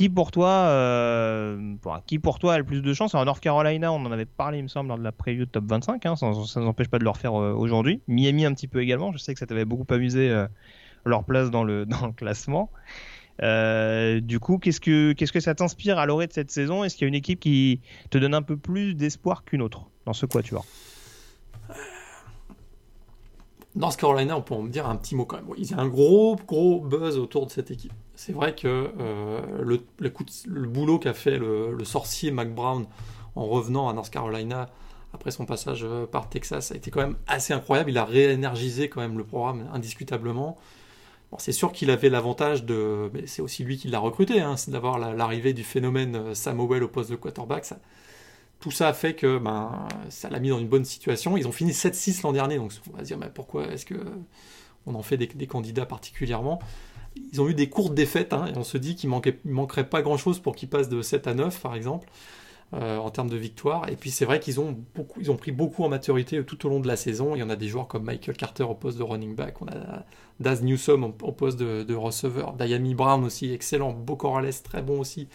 Qui pour toi, euh, qui pour toi a le plus de chance En North Carolina, on en avait parlé, il me semble, lors de la preview de top 25. Hein, ça ne nous empêche pas de le refaire euh, aujourd'hui. Miami un petit peu également. Je sais que ça t'avait beaucoup amusé euh, leur place dans le, classement. du coup, qu'est-ce que, qu'est-ce que ça t'inspire à l'orée de cette saison? Est-ce qu'il y a une équipe qui te donne un peu plus d'espoir qu'une autre? Dans ce quatuor North Carolina, on peut en dire un petit mot quand même. Il y a un gros, gros buzz autour de cette équipe. C'est vrai que euh, le, le, boulot qu'a fait le, sorcier Mac Brown en revenant à North Carolina après son passage euh, par Texas a été quand même assez incroyable. Il a réénergisé quand même le programme indiscutablement. Bon, c'est sûr qu'il avait l'avantage de, c'est aussi lui qui l'a recruté, hein, c'est d'avoir l'arrivée du phénomène euh, Samuel au poste de quarterback. Ça, tout ça a fait que ben, ça l'a mis dans une bonne situation. Ils ont fini 7-6 l'an dernier, donc on va dire pourquoi est-ce que on en fait des, candidats particulièrement? Ils ont eu des courtes défaites, hein, on se dit qu'il ne manquerait pas grand-chose pour qu'ils passent de 7 à 9, par exemple, euh, en termes de victoire. Et puis c'est vrai qu'ils ont, ont pris beaucoup en maturité tout au long de la saison. Il y en a des joueurs comme Michael Carter au poste de running back, on a Daz Newsom au poste de, de receveur, Diami Brown aussi, excellent, Beau Corrales, très bon aussi.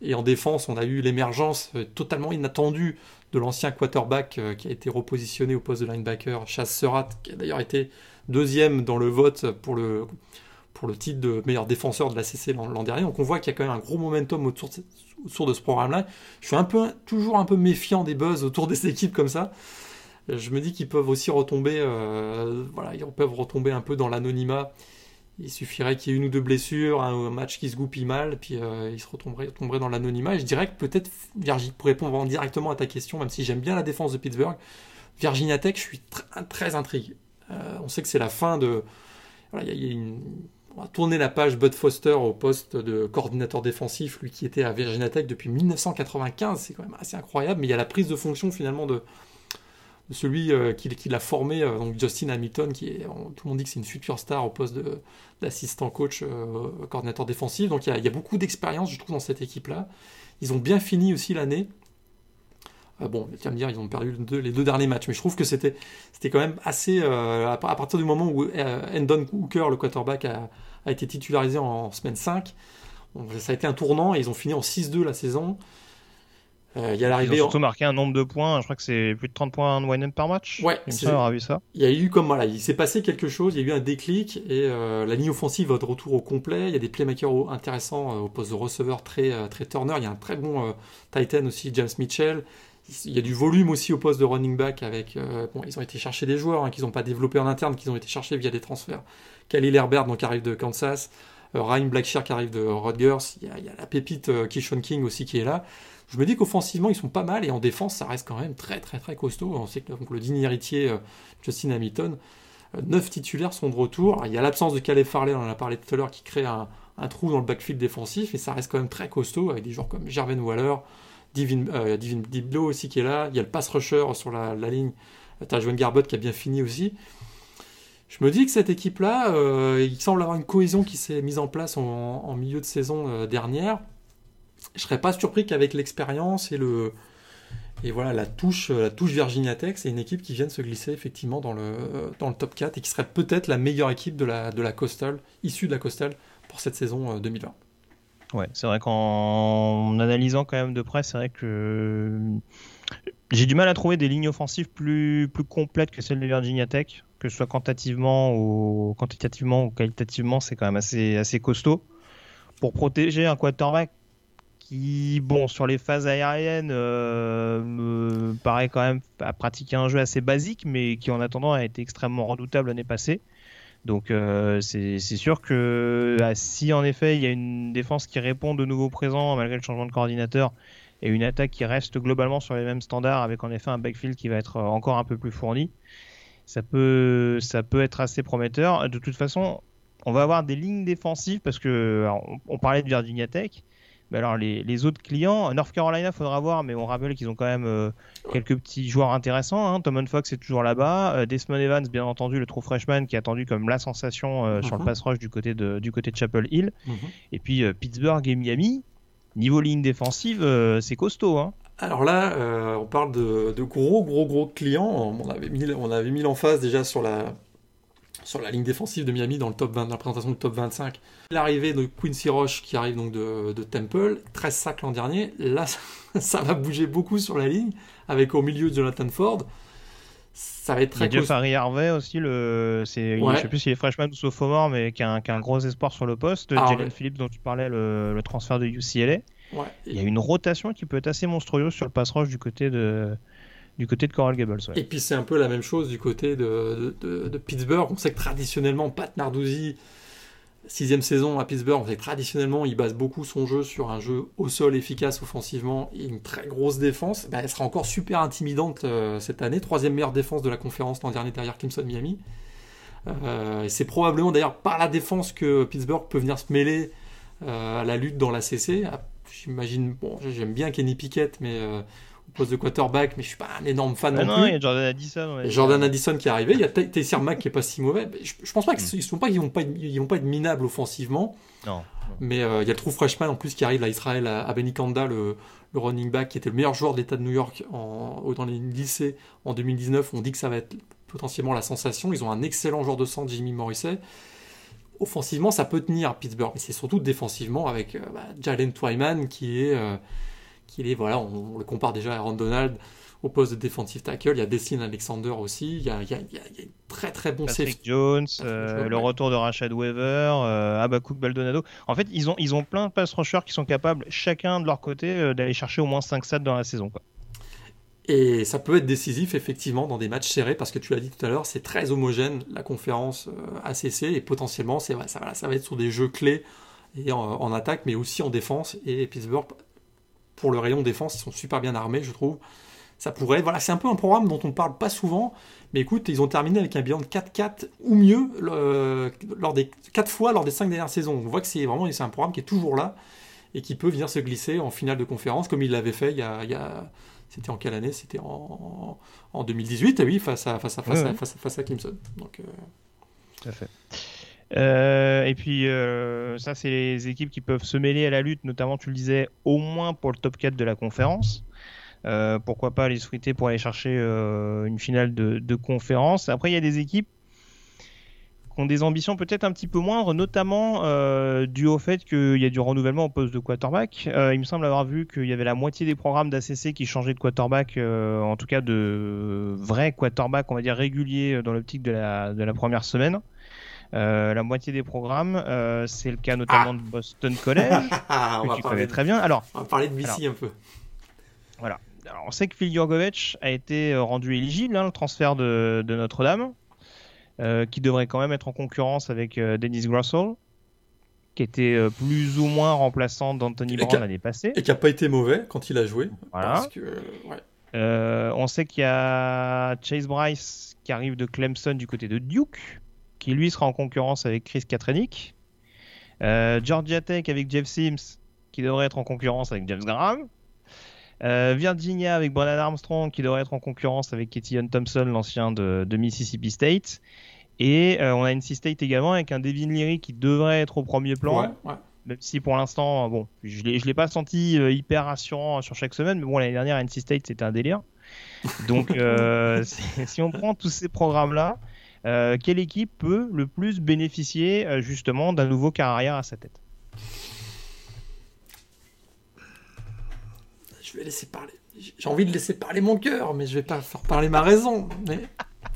Et en défense, on a eu l'émergence euh, totalement inattendue de l'ancien quarterback euh, qui a été repositionné au poste de linebacker, Chas Surratt, qui a d'ailleurs été deuxième dans le vote pour le, pour le titre de meilleur défenseur de la CC l'an dernier. Donc on voit qu'il y a quand même un gros momentum autour de, ce programme-là. Je suis un peu, toujours un peu méfiant des buzz autour des équipes comme ça. Je me dis qu'ils peuvent aussi retomber, euh, voilà, ils peuvent retomber un peu dans l'anonymat il suffirait qu'il y ait une ou deux blessures, un, match qui se goupille mal, puis euh, il se retomberait, dans l'anonymat. Et je dirais peut-être, pour répondre directement à ta question, même si j'aime bien la défense de Pittsburgh, Virginia Tech, je suis très intrigué. Euh, on sait que c'est la fin de. Voilà, y a, va tourner la page Bud Foster au poste de coordinateur défensif, lui qui était à Virginia Tech depuis 1995, c'est quand même assez incroyable, mais il y a la prise de fonction finalement de, celui euh, qui, l'a formé, euh, donc Justin Hamilton, qui est, tout le monde dit que c'est une future star au poste d'assistant coach, euh, coordinateur défensif. Donc il y a, beaucoup d'expérience, je trouve, dans cette équipe-là. Ils ont bien fini aussi l'année. bon, tu vas me dire, ils ont perdu les deux, derniers matchs, mais je trouve que c'était, quand même assez. à, partir du moment où Endon Hooker, le quarterback, a, été titularisé en, semaine 5, ça a été un tournant et ils ont fini en 6-2 la saison. Euh, il y a l'arrivée. Ils ont surtout marqué un nombre de points. Je crois que c'est plus de 30 points en win par match. Ouais, c'est ça, vu ça. Il y a eu comme voilà, il s'est passé quelque chose. Il y a eu un déclic et euh, la ligne offensive va de retour au complet. Il y a des playmakers intéressants euh, au poste de receveur très très Turner. Il y a un très bon Titan aussi, James Mitchell. Il y a du volume aussi au poste de running back avec. bon, ils ont été chercher des joueurs hein, qu'ils n'ont pas développés en interne, qu'ils ont été cherchés via des transferts. Khalil Herbert donc arrive de Kansas. Ryan Blackshear qui arrive de Rutgers. Il y a, il y a la pépite Kishon King aussi qui est là je me dis qu'offensivement, ils sont pas mal et en défense, ça reste quand même très très très costaud. On sait que le digne héritier euh, Justin Hamilton, euh, neuf titulaires sont de retour. il y a l'absence de Calais Farley, on en a parlé tout à l'heure, qui crée un, trou dans le backfield défensif, et ça reste quand même très costaud avec des joueurs comme Jerven Waller, Divin, euh, Diblo aussi qui est là. Il y a le pass rusher sur la, ligne. T'as Joan Garbott qui a bien fini aussi. Je me dis que cette équipe-là, il semble avoir une cohésion qui s'est mise en place en, milieu de saison dernière je serais pas surpris qu'avec l'expérience et le et voilà la touche la touche Virginia Tech, c'est une équipe qui vient de se glisser effectivement dans le dans le top 4 et qui serait peut-être la meilleure équipe de la de la Coastal issue de la Coastal pour cette saison 2020. Euh, ouais, c'est vrai qu'en analysant quand même de près, c'est vrai que j'ai du mal à trouver des lignes offensives plus plus complètes que celles de Virginia Tech, que ce soit quantitativement ou quantitativement ou qualitativement, c'est quand même assez assez costaud pour protéger un quarterback qui, bon, sur les phases aériennes, euh, me paraît quand même à pratiquer un jeu assez basique, mais qui en attendant a été extrêmement redoutable l'année passée. Donc euh, c'est sûr que ah, si en effet il y a une défense qui répond de nouveau présent malgré le changement de coordinateur et une attaque qui reste globalement sur les mêmes standards avec en effet un backfield qui va être encore un peu plus fourni, ça peut, ça peut être assez prometteur. De toute façon, on va avoir des lignes défensives parce que on, parlait de Virginia Tech, Mais alors les, autres clients, North Carolina, faudra voir, mais on rappelle qu'ils ont quand même euh, quelques petits joueurs intéressants. Hein. Tom Fox est toujours là-bas. Euh, Desmond Evans, bien entendu, le true freshman qui est attendu comme la sensation euh, sur le mhm. pass rush du côté de, du côté de Chapel Hill. Mhm. Et puis Pittsburgh et Miami, niveau ligne défensive, c'est costaud. Hein. Alors là, on parle de, de, gros, gros, gros clients. On avait mis, on avait mis l'emphase déjà sur la, sur la ligne défensive de Miami dans le top 20, dans la présentation du top 25. L'arrivée de Quincy Roche qui arrive donc de, Temple, 13 sacs l'an dernier. Là, ça va bouger beaucoup sur la ligne avec au milieu Jonathan Ford. Ça va être très a Harry Harvey aussi, le... C'est... je sais plus s'il est freshman ou sophomore, mais qui a, un, qui a un gros espoir sur le poste. Ah, Jalen Phillips dont tu parlais, le, transfert de UCLA. Il y a une rotation qui peut être assez monstrueuse sur le pass rush du côté de, du côté de Coral Gables. Et puis c'est un peu la même chose du côté de, Pittsburgh. On sait que traditionnellement, Pat Narduzzi, sixième saison à Pittsburgh, on sait que traditionnellement, il base beaucoup son jeu sur un jeu au sol efficace offensivement et une très grosse défense. Bah, elle sera encore super intimidante euh, cette année. Troisième meilleure défense de la conférence l'an dernier derrière Clemson Miami. Euh, c'est probablement d'ailleurs par la défense que Pittsburgh peut venir se mêler euh, à la lutte dans la CC. Ah, j'imagine, bon, j'aime bien Kenny Pickett, mais poste de quarterback, mais je suis pas un énorme fan ah non, plus. Il y a Jordan Addison. Jordan Addison qui est arrivé. Il y a Tayser Mack qui est pas si mauvais. Je, je pense pas qu'ils mm. sont pas, ils vont pas, ils vont pas être minables offensivement. Non. Mais euh, il y a le trou freshman en plus qui arrive à Israël à Benikanda, le, le running back qui était le meilleur joueur de l'État de New York en, dans les lycées en 2019. On dit que ça va être potentiellement la sensation. Ils ont un excellent joueur de centre, Jimmy Morrissey. Offensivement, ça peut tenir Pittsburgh, mais c'est surtout défensivement avec euh, bah, Jalen Twyman qui est euh, qu'il est, voilà, on, le compare déjà à Aaron Donald au poste de defensive tackle. Il y a Destin Alexander aussi. Il y a, il y a, il y a très très bon Patrick Jones, euh, le retour de Rashad Weaver, euh, Abakouk Baldonado. En fait, ils ont, ils ont plein de pass rushers qui sont capables, chacun de leur côté, euh, d'aller chercher au moins 5 stats dans la saison. Quoi. Et ça peut être décisif effectivement dans des matchs serrés parce que tu l'as dit tout à l'heure, c'est très homogène la conférence ACC et potentiellement c'est, ça, ça va être sur des jeux clés et en, en, attaque mais aussi en défense et Pittsburgh pour le rayon défense, ils sont super bien armés, je trouve. Ça pourrait, voilà, c'est un peu un programme dont on ne parle pas souvent, mais écoute, ils ont terminé avec un bilan de 4-4 ou mieux lors des 4 fois lors des 5 dernières saisons. On voit que c'est vraiment c'est un programme qui est toujours là et qui peut venir se glisser en finale de conférence comme il l'avait fait il y a, c'était en quelle année? C'était en, en, 2018, oui, face à, face à, face, à, face, à, Clemson. Donc, euh, Tout à fait. Euh, et puis, euh, ça, c'est les équipes qui peuvent se mêler à la lutte, notamment, tu le disais, au moins pour le top 4 de la conférence. Euh, pourquoi pas les souhaiter pour aller chercher une finale de, conférence. Après, il y a des équipes qui ont des ambitions peut-être un petit peu moindres, notamment dû au fait qu'il y a du renouvellement au poste de quarterback. il me semble avoir vu qu'il y avait la moitié des programmes d'ACC qui changeaient de quarterback, en tout cas de vrais quarterback, on va dire réguliers dans l'optique de la, de la première semaine. Euh, la moitié des programmes. Euh, c'est le cas notamment de Boston College, ah, que tu connais très bien. Alors, on va parler de BC un peu. Voilà. Alors, on sait que Phil Jurgovec a été euh, rendu éligible, hein, le transfert de, Notre-Dame, qui devrait quand même être en concurrence avec Dennis Grossell, qui était plus ou moins remplaçant d'Anthony Brown l'année passée. Et qui n'a pas été mauvais quand il a joué. Voilà. on sait qu'il y a Chase Bryce qui arrive de Clemson du côté de Duke qui lui sera en concurrence avec Chris Katrenick. Euh, Georgia Tech avec Jeff Sims, qui devrait être en concurrence avec James Graham. Euh, Virginia avec Brennan Armstrong, qui devrait être en concurrence avec Ketyon Thompson, l'ancien de, Mississippi State. Et euh, on a NC State également avec un Devin Leary qui devrait être au premier plan. Même si pour l'instant, bon, je ne l'ai pas senti hyper rassurant sur chaque semaine, mais bon, l'année dernière, NC State, c'était un délire. Donc, si on prend tous ces programmes-là, euh, quelle équipe peut le plus bénéficier euh, justement d'un nouveau carrière à sa tête? Je vais laisser parler. J'ai envie de laisser parler mon cœur, mais je vais pas faire parler ma raison. Mais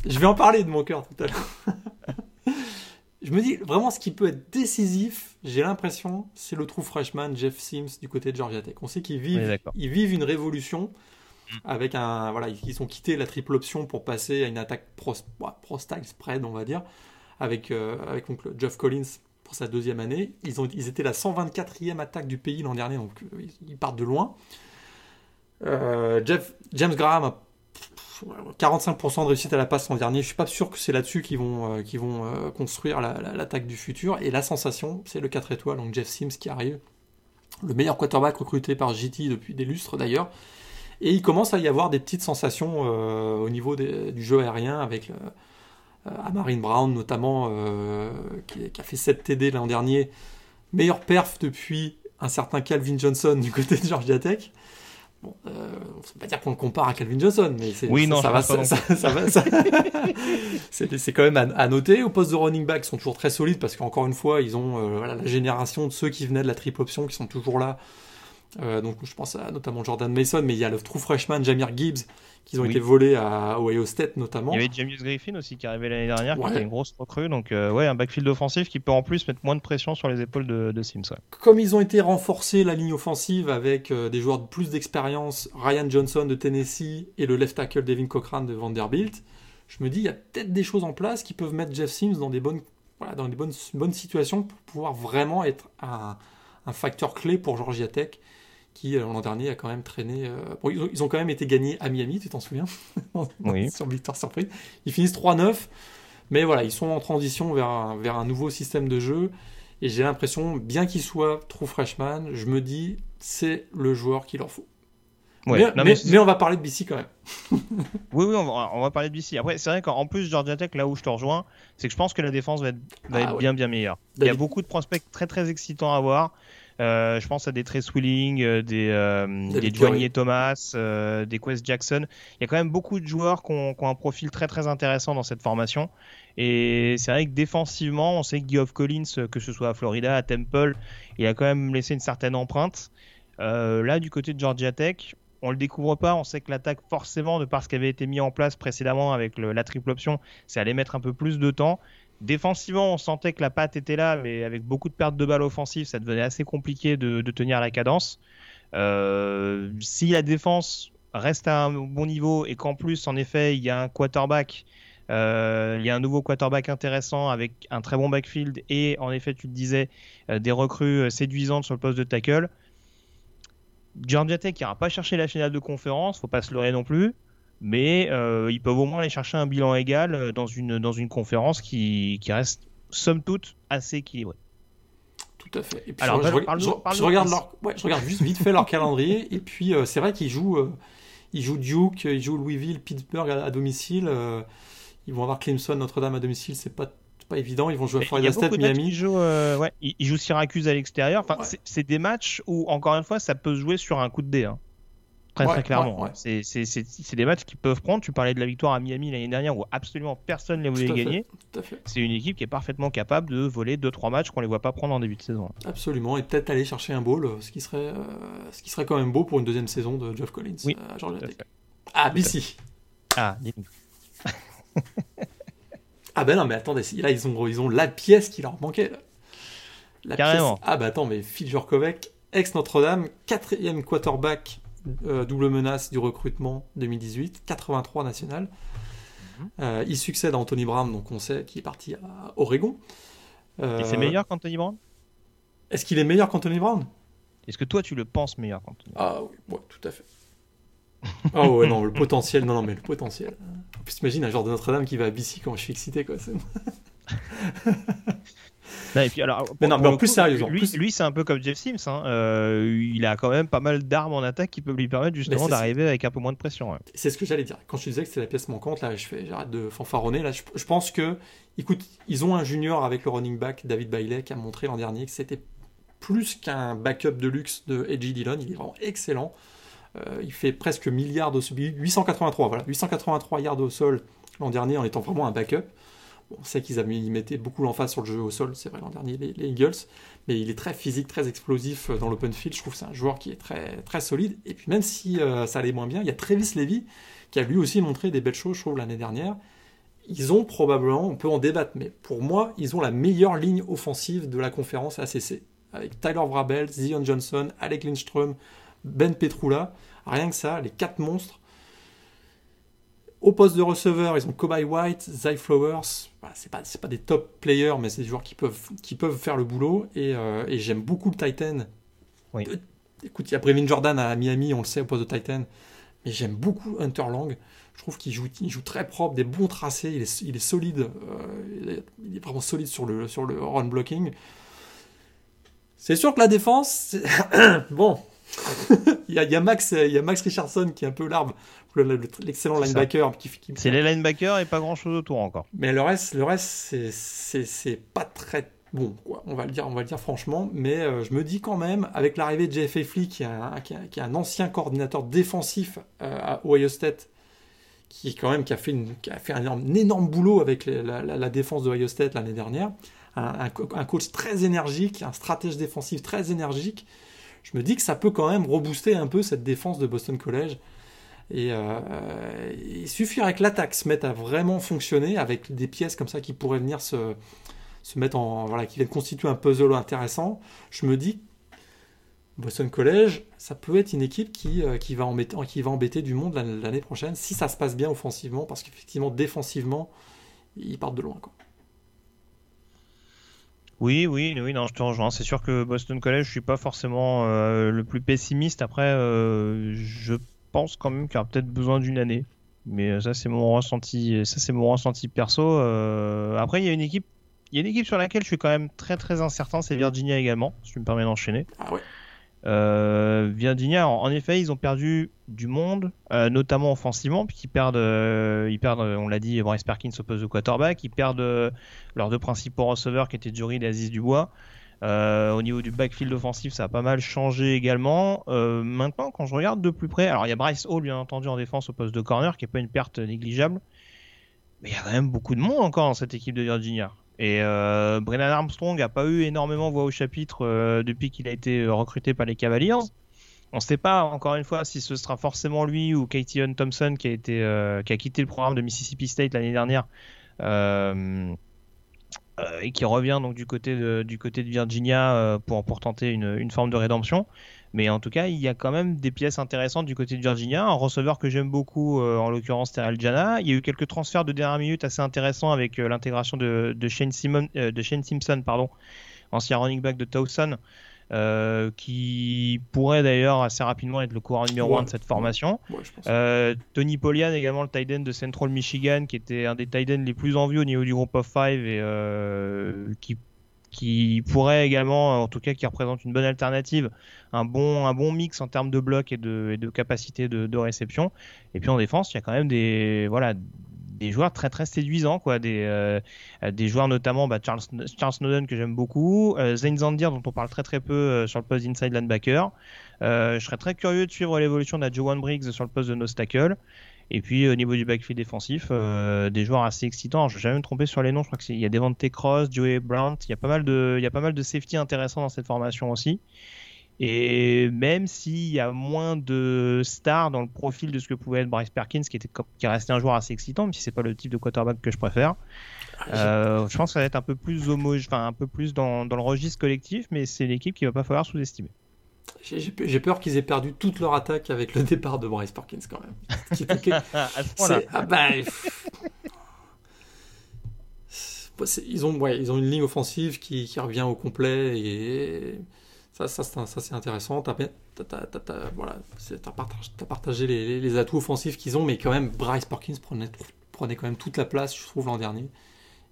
je vais en parler de mon cœur tout à l'heure. je me dis vraiment ce qui peut être décisif, j'ai l'impression, c'est le trou freshman Jeff Sims du côté de Georgia Tech. On sait qu'ils vivent, ils vivent une révolution avec un voilà ils ont quitté la triple option pour passer à une attaque pro, pro style spread on va dire avec euh, avec donc Jeff Collins pour sa deuxième année. Ils ont ils étaient la 124e attaque du pays l'an dernier donc euh, ils partent de loin. Euh, Jeff James Graham a 45% de réussite à la passe l'an dernier. Je suis pas sûr que c'est là-dessus qu'ils vont qu'ils vont construire l'attaque du futur. Et la sensation c'est le 4 étoiles donc Jeff Sims qui arrive. Le meilleur quarterback recruté par JT depuis des lustres d'ailleurs. Et il commence à y avoir des petites sensations au niveau du jeu aérien avec Amarin Brown notamment, qui, qui, a fait 7 TD l'an dernier. Meilleur perf depuis un certain Calvin Johnson du côté de Georgia Tech. Bon, euh, on ne pas dire qu'on le compare à Calvin Johnson, mais c'est, oui, ça, va, ça, c'est, quand même à, noter. Au poste de running back, ils sont toujours très solides parce qu'encore une fois, ils ont euh, la génération de ceux qui venaient de la triple option qui sont toujours là. Euh, donc je pense à notamment Jordan Mason, mais il y a le true freshman Jamir Gibbs qui ont été volés à Ohio State notamment. Il y avait James Griffin aussi qui est arrivé l'année dernière, qui était une grosse recrue. Donc euh, ouais, un backfield offensif qui peut en plus mettre moins de pression sur les épaules de, Sims. Comme ils ont été renforcés la ligne offensive avec euh, des joueurs de plus d'expérience, Ryan Johnson de Tennessee et le left tackle Devin Cochran de Vanderbilt, je me dis il y a peut-être des choses en place qui peuvent mettre Jeff Sims dans des bonnes, dans des bonnes, bonnes situations pour pouvoir vraiment être un, un facteur clé pour Georgia Tech qui euh, l'an dernier a quand même traîné. Euh, ils, ont, quand même été gagnés à Miami, tu t'en souviens Oui. Sur victoire surprise. Ils finissent 3-9, mais voilà, ils sont en transition vers un, vers un nouveau système de jeu. Et j'ai l'impression, bien qu'il soit trop freshman, je me dis, c'est le joueur qu'il leur faut. mais, mais, on va parler de BC quand même. oui, oui, on va, parler de BC. Après, c'est vrai qu'en plus, Georgia Tech, là où je te rejoins, c'est que je pense que la défense va être, ah bien, bien meilleure. Il y a beaucoup de prospects très, très excitants à voir. Euh, je pense à des Trace Willing, euh, des, euh, des Thomas, euh, des Quest Jackson. Il y a quand même beaucoup de joueurs qui ont, un profil très très intéressant dans cette formation. Et c'est vrai que défensivement, on sait que Geoff Collins, que ce soit à Florida, à Temple, il a quand même laissé une certaine empreinte. là, du côté de Georgia Tech, on le découvre pas. On sait que l'attaque, forcément, de par ce qui avait été mis en place précédemment avec la triple option, c'est allait mettre un peu plus de temps. Défensivement, on sentait que la patte était là, mais avec beaucoup de pertes de balles offensives, ça devenait assez compliqué de, tenir la cadence. Euh, si la défense reste à un bon niveau et qu'en plus, en effet, il y a un quarterback, euh, il y a un nouveau quarterback intéressant avec un très bon backfield et en effet, tu le disais, euh, des recrues séduisantes sur le poste de tackle. Georgia Tech n'ira pas chercher la finale de conférence, faut pas se leurrer non plus mais euh, ils peuvent au moins aller chercher un bilan égal euh, dans une, dans une conférence qui, qui reste, somme toute, assez équilibrée. Tout à fait. Et puis, Alors, je, je, regarde leur, ouais, je regarde juste vite fait leur calendrier, et puis euh, c'est vrai qu'ils jouent, ils jouent Duke, ils jouent Louisville, Pittsburgh à, domicile, ils vont avoir Clemson, Notre-Dame à domicile, c'est pas pas évident. Ils vont jouer à Florida State, Miami. Ils jouent, ouais, ils, jouent Syracuse à l'extérieur. Enfin, c'est des matchs où, encore une fois, ça peut se jouer sur un coup de dé. Hein. Très, très clairement. c'est des matchs qui peuvent prendre. Tu parlais de la victoire à Miami l'année dernière où absolument personne ne les voulait gagner. C'est une équipe qui est parfaitement capable de voler 2-3 matchs qu'on ne les voit pas prendre en début de saison. Absolument. Et peut-être aller chercher un bowl, ce qui, serait, euh, ce qui serait quand même beau pour une deuxième saison de Jeff Collins oui, à Georgia Tech. Ah, BC. Ah, ah, ben non, mais attendez, là, ils ont, ils ont la pièce qui leur manquait. La Carrément. Ah, bah attends, mais Phil Jurkovec, ex-Notre-Dame, quatrième quarterback euh, double menace du recrutement 2018, 83 national. Euh, il succède à Anthony Brown, donc on sait qu'il est parti à Oregon. Euh, Et c'est meilleur qu'Anthony Brown? Est-ce qu'il est meilleur qu'Anthony Brown? Est-ce que toi tu le penses meilleur qu'Anthony Brown? Ah oui, tout à fait. Ah ouais, non, le potentiel, non, non, mais le potentiel. En plus, imagine un genre de Notre-Dame qui va à BC quand je suis excité, quoi. et puis, alors, mais non, mais en plus, sérieusement. Lui, c'est un peu comme Jeff Sims. Hein. Euh, il a quand même pas mal d'armes en attaque qui peuvent lui permettre justement d'arriver avec un peu moins de pression. C'est ce que j'allais dire. Quand je disais que c'était la pièce manquante, là, je fais, j'arrête de fanfaronner. Là, je, pense que, écoute, ils ont un junior avec le running back David Bailey qui a montré l'an dernier que c'était plus qu'un backup de luxe de Edgy Dillon. Il est vraiment excellent. Euh, il fait presque milliard de 883, voilà, 883 yards au sol l'an dernier en étant vraiment un backup on sait qu'ils mettaient beaucoup l'emphase sur le jeu au sol, c'est vrai l'an dernier, les, Eagles, mais il est très physique, très explosif euh, dans l'open field. Je trouve que c'est un joueur qui est très, très solide. Et puis même si euh, ça allait moins bien, il y a Travis Levy qui a lui aussi montré des belles choses, je trouve, l'année dernière. Ils ont probablement, on peut en débattre, mais pour moi, ils ont la meilleure ligne offensive de la conférence ACC. Avec Tyler Vrabel, Zion Johnson, Alec Lindstrom, Ben Petrula. Rien que ça, les quatre monstres au poste de receveur, ils ont Kobe White, Zay Flowers. Voilà, c'est pas, pas des top players, mais c'est des joueurs qui peuvent, qui peuvent faire le boulot. Et, euh, j'aime beaucoup le Titan. Oui. Euh, écoute, il y a Brevin Jordan à Miami, on le sait, au poste de Titan. Mais j'aime beaucoup Hunter Lang. Je trouve qu'il joue, il joue très propre, des bons tracés. Il est, il est solide. Euh, il, est, vraiment solide sur le, sur le run blocking. C'est sûr que la défense, bon, il, y a, Max, il y a Max Richardson qui est un peu l'arbre, l'excellent linebacker. Qui, c'est les linebackers et pas grand chose autour encore. Mais le reste, le reste c'est pas très bon, quoi. On va le dire, on va le dire franchement. Mais euh, je me dis quand même, avec l'arrivée de Jeff Flee, qui est un, qui, est un ancien coordinateur défensif euh, à Ohio State, qui quand même qui a fait, une, qui a fait un, énorme, boulot avec la, la, défense de Ohio State l'année dernière, un, un, coach très énergique, un stratège défensif très énergique. Je me dis que ça peut quand même rebooster un peu cette défense de Boston College. Et euh, il suffirait que l'attaque se mette à vraiment fonctionner avec des pièces comme ça qui pourraient venir se, se mettre en. Voilà, qui viennent constituer un puzzle intéressant. Je me dis, Boston College, ça peut être une équipe qui, euh, qui, va, embêter, du monde l'année prochaine si ça se passe bien offensivement, parce qu'effectivement, défensivement, ils partent de loin. Oui, oui, oui, non, je te rejoins. C'est sûr que Boston College, je suis pas forcément euh, le plus pessimiste. Après, je pense quand même qu'il y aura peut-être besoin d'une année. Mais euh, ça, c'est mon ressenti. Ça, c'est mon ressenti perso. Euh, après, il y a une équipe. Il une équipe sur laquelle je suis quand même très très incertain, c'est Virginia également, si tu me permets d'enchaîner. Ah. Euh, Virginia, en, effet, ils ont perdu du monde, notamment offensivement, puisqu'ils perdent, perdent, on l'a dit, Bryce Perkins au poste de quarterback, ils perdent leurs deux principaux receveurs qui étaient Jury et Aziz Dubois. Euh, au niveau du backfield offensif, ça a pas mal changé également. Euh, maintenant, quand je regarde de plus près, alors il y a Bryce Hall, bien entendu, en défense au poste de corner, qui est pas une perte négligeable. Mais il y a quand même beaucoup de monde encore dans cette équipe de Virginia. Et euh, Brennan Armstrong n'a pas eu énormément voix au chapitre depuis qu'il a été recruté par les Cavaliers. On ne sait pas encore une fois si ce sera forcément lui ou Katie Thompson qui a, quitté le programme de Mississippi State l'année dernière. Euh, et qui revient donc du côté de, du côté de Virginia euh, pour, pour tenter une, forme de rédemption. Mais en tout cas, il y a quand même des pièces intéressantes du côté de Virginia. Un receveur que j'aime beaucoup, euh, en l'occurrence Terrell Jana. Il y a eu quelques transferts de dernière minute assez intéressants avec l'intégration de, de, Shane Simon, de Shane Simpson, pardon, ancien running back de Towson. Euh, qui pourrait d'ailleurs assez rapidement être le coureur numéro 1 de cette formation. Euh, Tony Polian, également le tight end de Central Michigan, qui était un des tight ends les plus en vue au niveau du groupe of five et euh, qui qui pourrait également, en tout cas qui représente une bonne alternative, un bon, un bon mix en termes de bloc et de, de capacité de, réception. Et puis en défense, il y a quand même des, voilà, des joueurs très très séduisants quoi. Des euh, des joueurs notamment bah, Charles, Charles Snowden que j'aime beaucoup euh, Zandir dont on parle très très peu euh, sur le poste inside linebacker. Je serais très curieux de suivre l'évolution de Joan Briggs sur le poste de nose tackle et puis au niveau du backfield défensif, des joueurs assez excitants. je vais jamais me tromper sur les noms. Je crois qu'il y a Devante Cross, Joey Brandt. Il y a pas mal de, il y a pas mal de safety intéressants dans cette formation aussi. Et même s'il y a moins de stars dans le profil de ce que pouvait être Bryce Perkins, qui était qui resté un joueur assez excitant, même si c'est pas le type de quarterback que je préfère, ah, euh, je pense que ça va être un peu plus homogène, enfin un peu plus dans, dans, le registre collectif, mais c'est l'équipe qui va pas falloir sous-estimer. J'ai peur qu'ils aient perdu toute leur attaque avec le départ de Bryce Perkins quand même. ah bah, ils ont, ouais, ils ont une ligne offensive qui, qui revient au complet et ça, ça, ça c'est intéressant. Tu as, voilà, partagé les, les, atouts offensifs qu'ils ont, mais quand même, Bryce Perkins prenait, prenait quand même toute la place, je trouve, l'an dernier.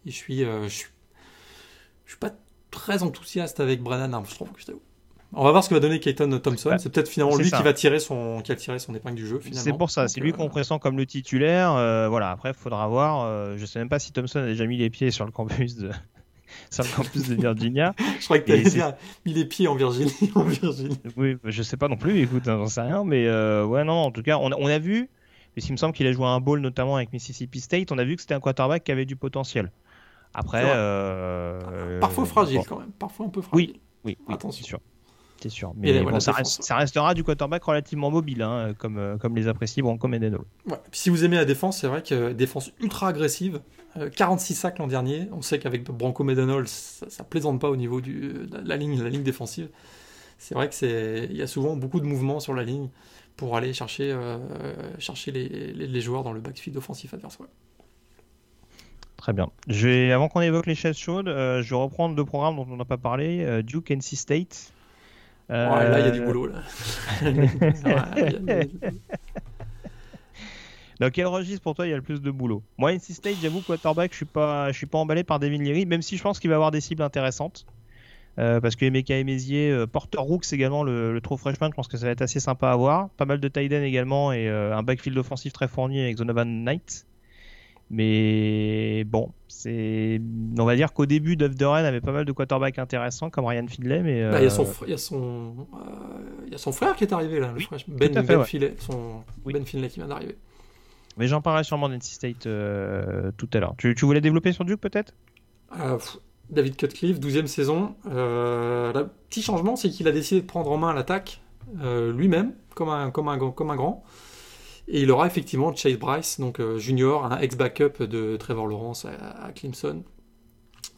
Et je suis, euh, je suis, je suis pas très enthousiaste avec Brennan Armstrong, je t'avoue. On va voir ce que va donner Keaton Thompson. C'est peut-être finalement lui qui va tirer son, qui a tiré son épingle du jeu. C'est pour ça. C'est lui qu'on euh, pressent comme le titulaire. Euh, voilà. Après, il faudra voir. Euh, je sais même pas si Thompson a déjà mis les pieds sur le campus de, sur le campus de Virginia. je crois que tu avais mis les pieds en Virginie, en Virginie. Oui, je sais pas non plus, écoute, hein, j'en sais rien, mais euh, ouais, non, en tout cas, on, a vu, mais il me semble qu'il a joué un bowl notamment avec Mississippi State, on a vu que c'était un quarterback qui avait du potentiel. Après, euh, parfois fragile quand même, parfois un peu fragile. Oui, oui, oui attention. Sûr c'est sûr. Mais ça, restera du quarterback relativement mobile, hein, comme, euh, comme les apprécie Branco et Ouais. si vous aimez la défense, c'est vrai que défense ultra agressive, 46 euh, sacs l'an dernier. On sait qu'avec Branco Medenol, ça, ça, plaisante pas au niveau de la, ligne, la ligne défensive. C'est vrai que c'est, il y a souvent beaucoup de mouvements sur la ligne pour aller chercher, euh, chercher les, les, joueurs dans le backfield offensif adverse. Très bien. Je vais, avant qu'on évoque les chaises chaudes, je vais reprendre deux programmes dont on n'a pas parlé. Duke NC State. Là, il y a du boulot. Là. Dans quel registre pour toi il y a le plus de boulot? Moi, NC State, j'avoue, quarterback, je suis pas, je suis pas emballé par Devin Leary, même si je pense qu'il va avoir des cibles intéressantes. parce que Emeka Emezier, Porter Rooks également, le, le true freshman, je pense que ça va être assez sympa à voir. Pas mal de tight également et un backfield offensif très fourni avec Zonovan Knight. Mais bon, c'est, on va dire qu'au début, Duff Duran avait pas mal de quarterbacks intéressants comme Ryan Finlay, mais bah, il, y a son, il, y a son, il y a son frère qui est arrivé là, Ben, ben, Finlay, son, ben Finlay qui vient d'arriver. Mais j'en parlerai sûrement d'NC State euh, tout à l'heure. Tu, tu, voulais développer sur Duke peut-être? Euh, David Cutcliffe, 12e saison. Euh, le petit changement, c'est qu'il a décidé de prendre en main l'attaque lui-même, comme un, comme, un, comme un grand. Et il aura effectivement Chase Bryce, donc euh, junior, un ex-backup de Trevor Lawrence à, Clemson,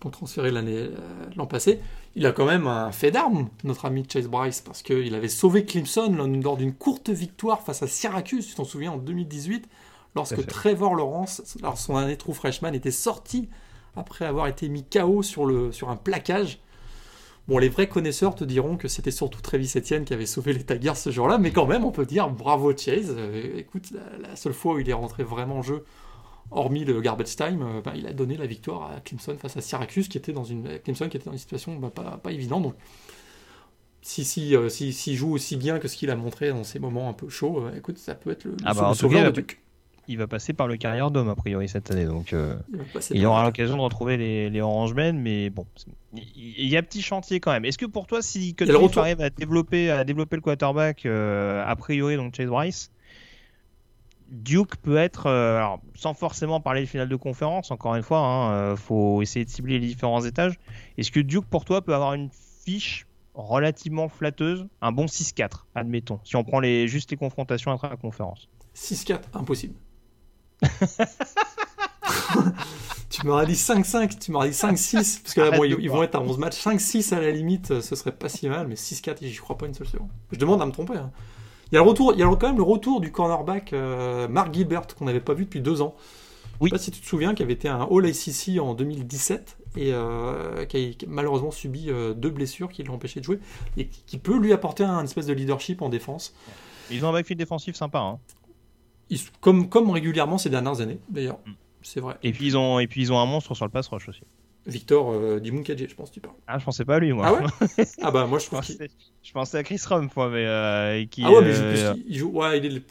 qu'on transféré l'année euh, l'an passé. Il a quand même un fait d'armes, notre ami Chase Bryce, parce qu'il avait sauvé Clemson lors d'une courte victoire face à Syracuse, tu t'en souviens, en 2018, lorsque Trevor Lawrence, alors son année true freshman, était sorti après avoir été mis KO sur, le, sur un plaquage. Bon, les vrais connaisseurs te diront que c'était surtout Travis Etienne qui avait sauvé les Tigers ce jour-là, mais quand même, on peut dire bravo Chase. Euh, écoute, la, seule fois où il est rentré vraiment en jeu, hormis le garbage time, euh, bah, il a donné la victoire à Clemson face à Syracuse, qui était dans une Clemson qui était dans une situation bah, pas, pas, évidente. Donc, si si, euh, si, si, joue aussi bien que ce qu'il a montré dans ces moments un peu chauds, écoute, ça peut être le, ah bah, sauveur de il va passer par le carrière d'homme a priori cette année, donc euh, il, aura l'occasion de retrouver les, les Orangemen, mais bon, il y a petit chantier quand même. Est-ce que pour toi, si Cutcliffe arrive à développer, à développer le quarterback, euh, a priori donc Chase Bryce, Duke peut être, euh, alors, sans forcément parler de finale de conférence, encore une fois, il hein, faut essayer de cibler les différents étages. Est-ce que Duke pour toi peut avoir une fiche relativement flatteuse, un bon 6-4, admettons, si on prend les, juste les confrontations entre la conférence 6-4, impossible. tu m'aurais dit 5-5, tu m'aurais dit 5-6, parce que là, bon, ils, vont être à 11 matchs. 5-6 à la limite, ce serait pas si mal, mais 6-4, j'y crois pas une seule seconde. Je demande à me tromper. Hein. Il y a, le retour, il y a quand même le retour du cornerback euh, Mark Gilbert, qu'on n'avait pas vu depuis deux ans. Oui. Je sais pas si tu te souviens, qui avait été un All-ACC en 2017 et euh, qui a malheureusement subi euh, deux blessures qui l'ont empêché de jouer et qui peut lui apporter un espèce de leadership en défense. Ils ont un backfield défensif sympa. Hein comme, comme régulièrement ces dernières années, d'ailleurs. Mm. C'est vrai. Et puis, ils ont, et puis ils ont un monstre sur le pass rush aussi. Victor euh, je pense, tu parles. Ah, je pensais pas à lui, moi. Ah ouais? Ah bah, moi, je, pensais, je pensais à Chris Rumpf, moi, mais euh, qui. Ah ouais, mais euh, il joue, ouais, il est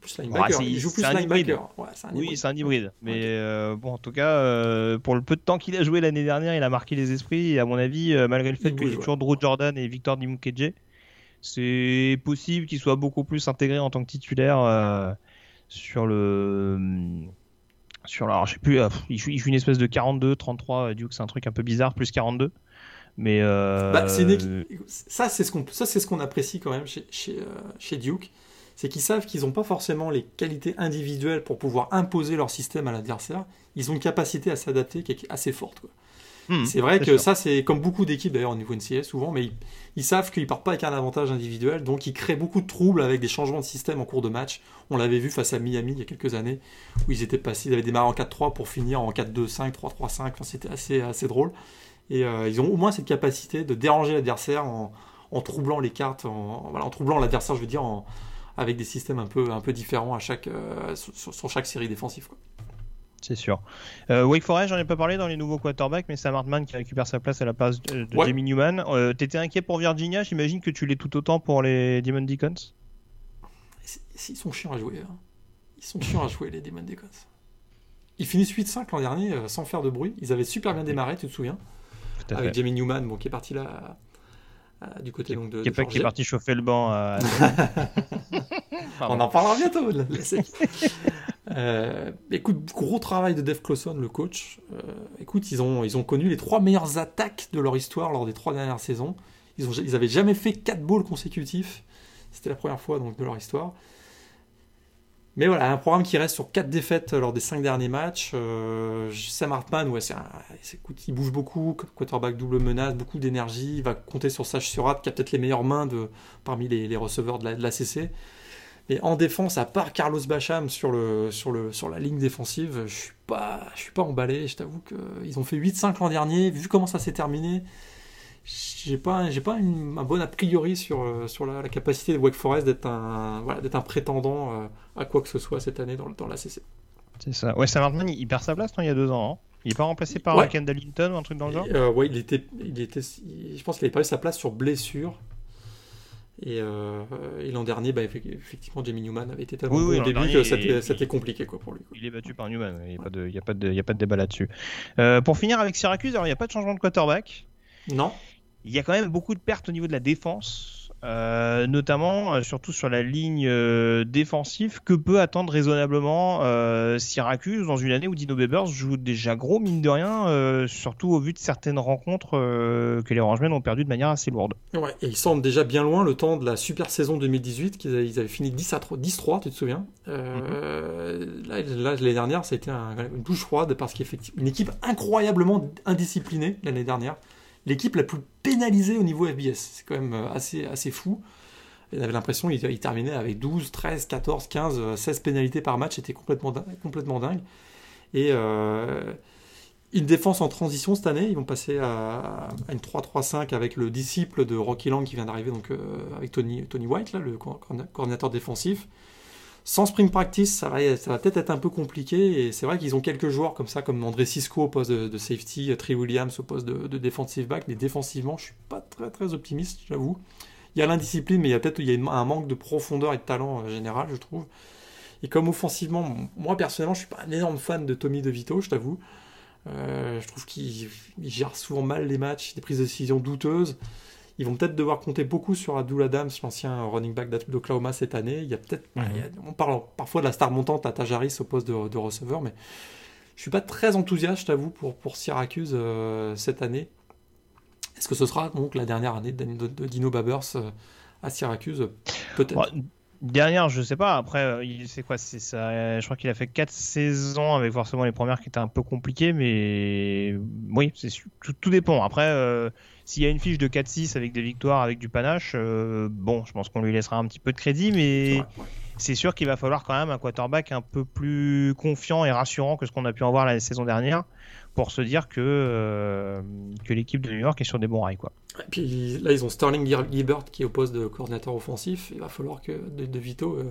plus linebacker. il joue plus linebacker. Ouais, un oui, c'est un hybride. Mais euh, bon, en tout cas, euh, pour le peu de temps qu'il a joué l'année dernière, il a marqué les esprits. Et à mon avis, malgré le fait qu'il y ait toujours Drew Jordan et Victor Dimukedje, c'est possible qu'il soit beaucoup plus intégré en tant que titulaire sur le sur alors je sais plus euh, il, joue, une espèce de 42 33 euh, Duke c'est un truc un peu bizarre plus 42 mais euh, bah, ça c'est ce qu'on ça c'est ce qu'on apprécie quand même chez chez, chez Duke. C'est qu'ils savent qu'ils n'ont pas forcément les qualités individuelles pour pouvoir imposer leur système à l'adversaire. Ils ont une capacité à s'adapter qui est assez forte quoi. Hmm, c'est vrai que ça, c'est comme beaucoup d'équipes d'ailleurs au niveau NCS souvent, mais ils, savent qu'ils partent pas avec un avantage individuel, donc ils créent beaucoup de troubles avec des changements de système en cours de match. On l'avait vu face à Miami il y a quelques années, où ils étaient passés, ils avaient démarré en 4-3 pour finir en 4-2-5, 3-3-5, enfin, c'était assez, assez drôle. Et euh, ils ont au moins cette capacité de déranger l'adversaire en, troublant les cartes, en, voilà, en troublant l'adversaire, je veux dire, avec des systèmes un peu, un peu différents à chaque, euh, sur, chaque série défensive. Quoi c'est sûr. Euh, Wake Forest, j'en ai pas parlé dans les nouveaux quarterbacks, mais c'est Hartman qui récupère sa place à la place de, Jamie Newman. Euh, T'étais inquiet pour Virginia, j'imagine que tu l'es tout autant pour les Demon Deacons? Ils sont chiants à jouer. Hein. Ils sont chiants à jouer, les Demon Deacons. Ils finissent 8-5 l'an dernier euh, sans faire de bruit. Ils avaient super bien démarré, tu te souviens? Avec Jamie Newman, bon, qui est parti là du côté donc, de. Qui est, qui est parti chauffer le banc. On en parlera bientôt. Euh, écoute, gros travail de Dave Clawson, le coach. Euh, écoute, ils ont, ils ont connu les trois meilleures attaques de leur histoire lors des trois dernières saisons. Ils, ont, ils jamais fait quatre balls consécutifs. C'était la première fois donc, de leur histoire. Mais voilà, un programme qui reste sur quatre défaites lors des cinq derniers matchs. Euh, Sam Hartman, ouais, écoute, il bouge beaucoup, quarterback double menace, beaucoup d'énergie. Il va compter sur Sage Surat, qui a peut-être les meilleures mains de, parmi les, receveurs de la, de la CC. Et en défense, à part Carlos Bacham sur, le, sur, le, sur la ligne défensive, je suis pas, je suis pas emballé. Je t'avoue qu'ils ont fait 8-5 l'an dernier. Vu comment ça s'est terminé, j'ai pas, j'ai pas une, un bon a priori sur, sur la, capacité de Wake Forest d'être un, voilà, d'être un prétendant euh, à quoi que ce soit cette année dans, dans la CC. C'est ça. Ouais, Sam Hartman, il perd sa place non, il y a deux ans. Hein. Il n'est pas remplacé par Ouais. Kendall Hinton ou un truc dans le genre? Euh, ouais, il était, il était, je pense qu'il avait pas eu sa place sur blessure. Et, euh, et l'an dernier, bah, effe- effectivement, Jamie Newman avait été tellement Oui, bon oui, au début dernier, que c'était compliqué quoi, pour lui. quoi. Il est battu par Newman, il n'y a, pas de- il y a, pas de- il y a pas de il y a pas de débat là-dessus. Euh, pour finir avec Syracuse, alors il n'y a pas de changement de quarterback. Non Il y a quand même beaucoup de pertes au niveau de la défense, euh, notamment euh, surtout sur la ligne euh, défensive. Que peut attendre raisonnablement euh, Syracuse dans une année où Dino Babers joue déjà gros, mine de rien, surtout au vu de certaines rencontres que les Orangemen ont perdues de manière assez lourde. Ouais, et ils semblent déjà bien loin le temps de la super saison 2018, qu'ils avaient, ils avaient fini 10 à 3, 10-3, tu te souviens? Là, l'année dernière, ça a été un- une douche froide parce qu'effectivement, une équipe incroyablement indisciplinée l'année dernière. L'équipe la plus pénalisée au niveau FBS. C'est quand même euh, assez, assez fou. On avait l'impression qu'ils ils terminaient avec 12, 13, 14, 15, euh, 16 pénalités par match. C'était complètement, din- complètement dingue. Et euh, une défense en transition cette année. Ils vont passer à, une 3-3-5 avec le disciple de Rocky Lang qui vient d'arriver, donc euh, avec Tony, White, là, le co- coordinateur défensif. Sans spring practice, ça va, ça va peut-être être un peu compliqué. Et c'est vrai qu'ils ont quelques joueurs comme ça, comme André Cisco au poste de, safety, Trey Williams au poste de, de defensive back. Mais défensivement, je suis pas très très optimiste, j'avoue. Il y a l'indiscipline, mais il y a peut-être un manque de profondeur et de talent euh, général, je trouve. Et comme offensivement, moi personnellement, je suis pas un énorme fan de Tommy DeVito, je t'avoue. Euh, je trouve qu'il il gère souvent mal les matchs, des prises de décision douteuses. Ils vont peut-être devoir compter beaucoup sur Abdul Adams, l'ancien running back d'Oklahoma cette année. Il y a peut-être, Mhm. on parle parfois de la star montante à Tajaris au poste de, de receveur, mais je suis pas très enthousiaste, je t'avoue, pour, pour Syracuse euh, cette année. Est-ce que ce sera donc la dernière année de, de- de Dino Babers euh, à Syracuse? Peut-être. Ouais, Dernière, je sais pas. Après, euh, il- c'est quoi C'est ça. Je crois qu'il a fait quatre saisons avec forcément les premières qui étaient un peu compliquées, mais oui, c'est tout, tout dépend. Après, euh, s'il y a une fiche de 4-6 avec des victoires, avec du panache, euh, bon, je pense qu'on lui laissera un petit peu de crédit, mais c'est sûr qu'il va falloir quand même un quarterback un peu plus confiant et rassurant que ce qu'on a pu en voir la saison dernière pour se dire que euh, que l'équipe de New York est sur des bons rails, quoi. Et puis là, ils ont Sterling Gil- Gilbert qui est au poste de coordinateur offensif. Il va falloir que De, de Vito euh,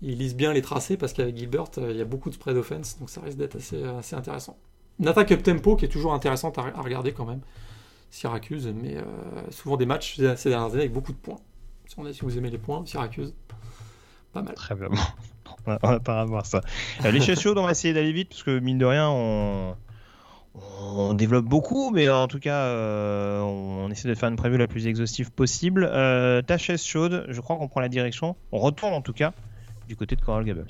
il lise bien les tracés parce qu'avec Gilbert, euh, il y a beaucoup de spread offense, donc ça risque d'être assez, assez intéressant. Une attaque up tempo qui est toujours intéressante à, à regarder quand même. Syracuse, mais souvent des matchs ces dernières années avec beaucoup de points. Si, on a- si vous aimez les points, Syracuse, pas mal. Très bien. on va pas avoir ça. Euh, les chaises chaudes, on va essayer d'aller vite parce que mine de rien, on, on développe beaucoup, mais en tout cas, euh, on essaie de faire une preview la plus exhaustive possible. Euh, ta chaise chaude, je crois qu'on prend la direction. On retourne en tout cas du côté de Coral Gables.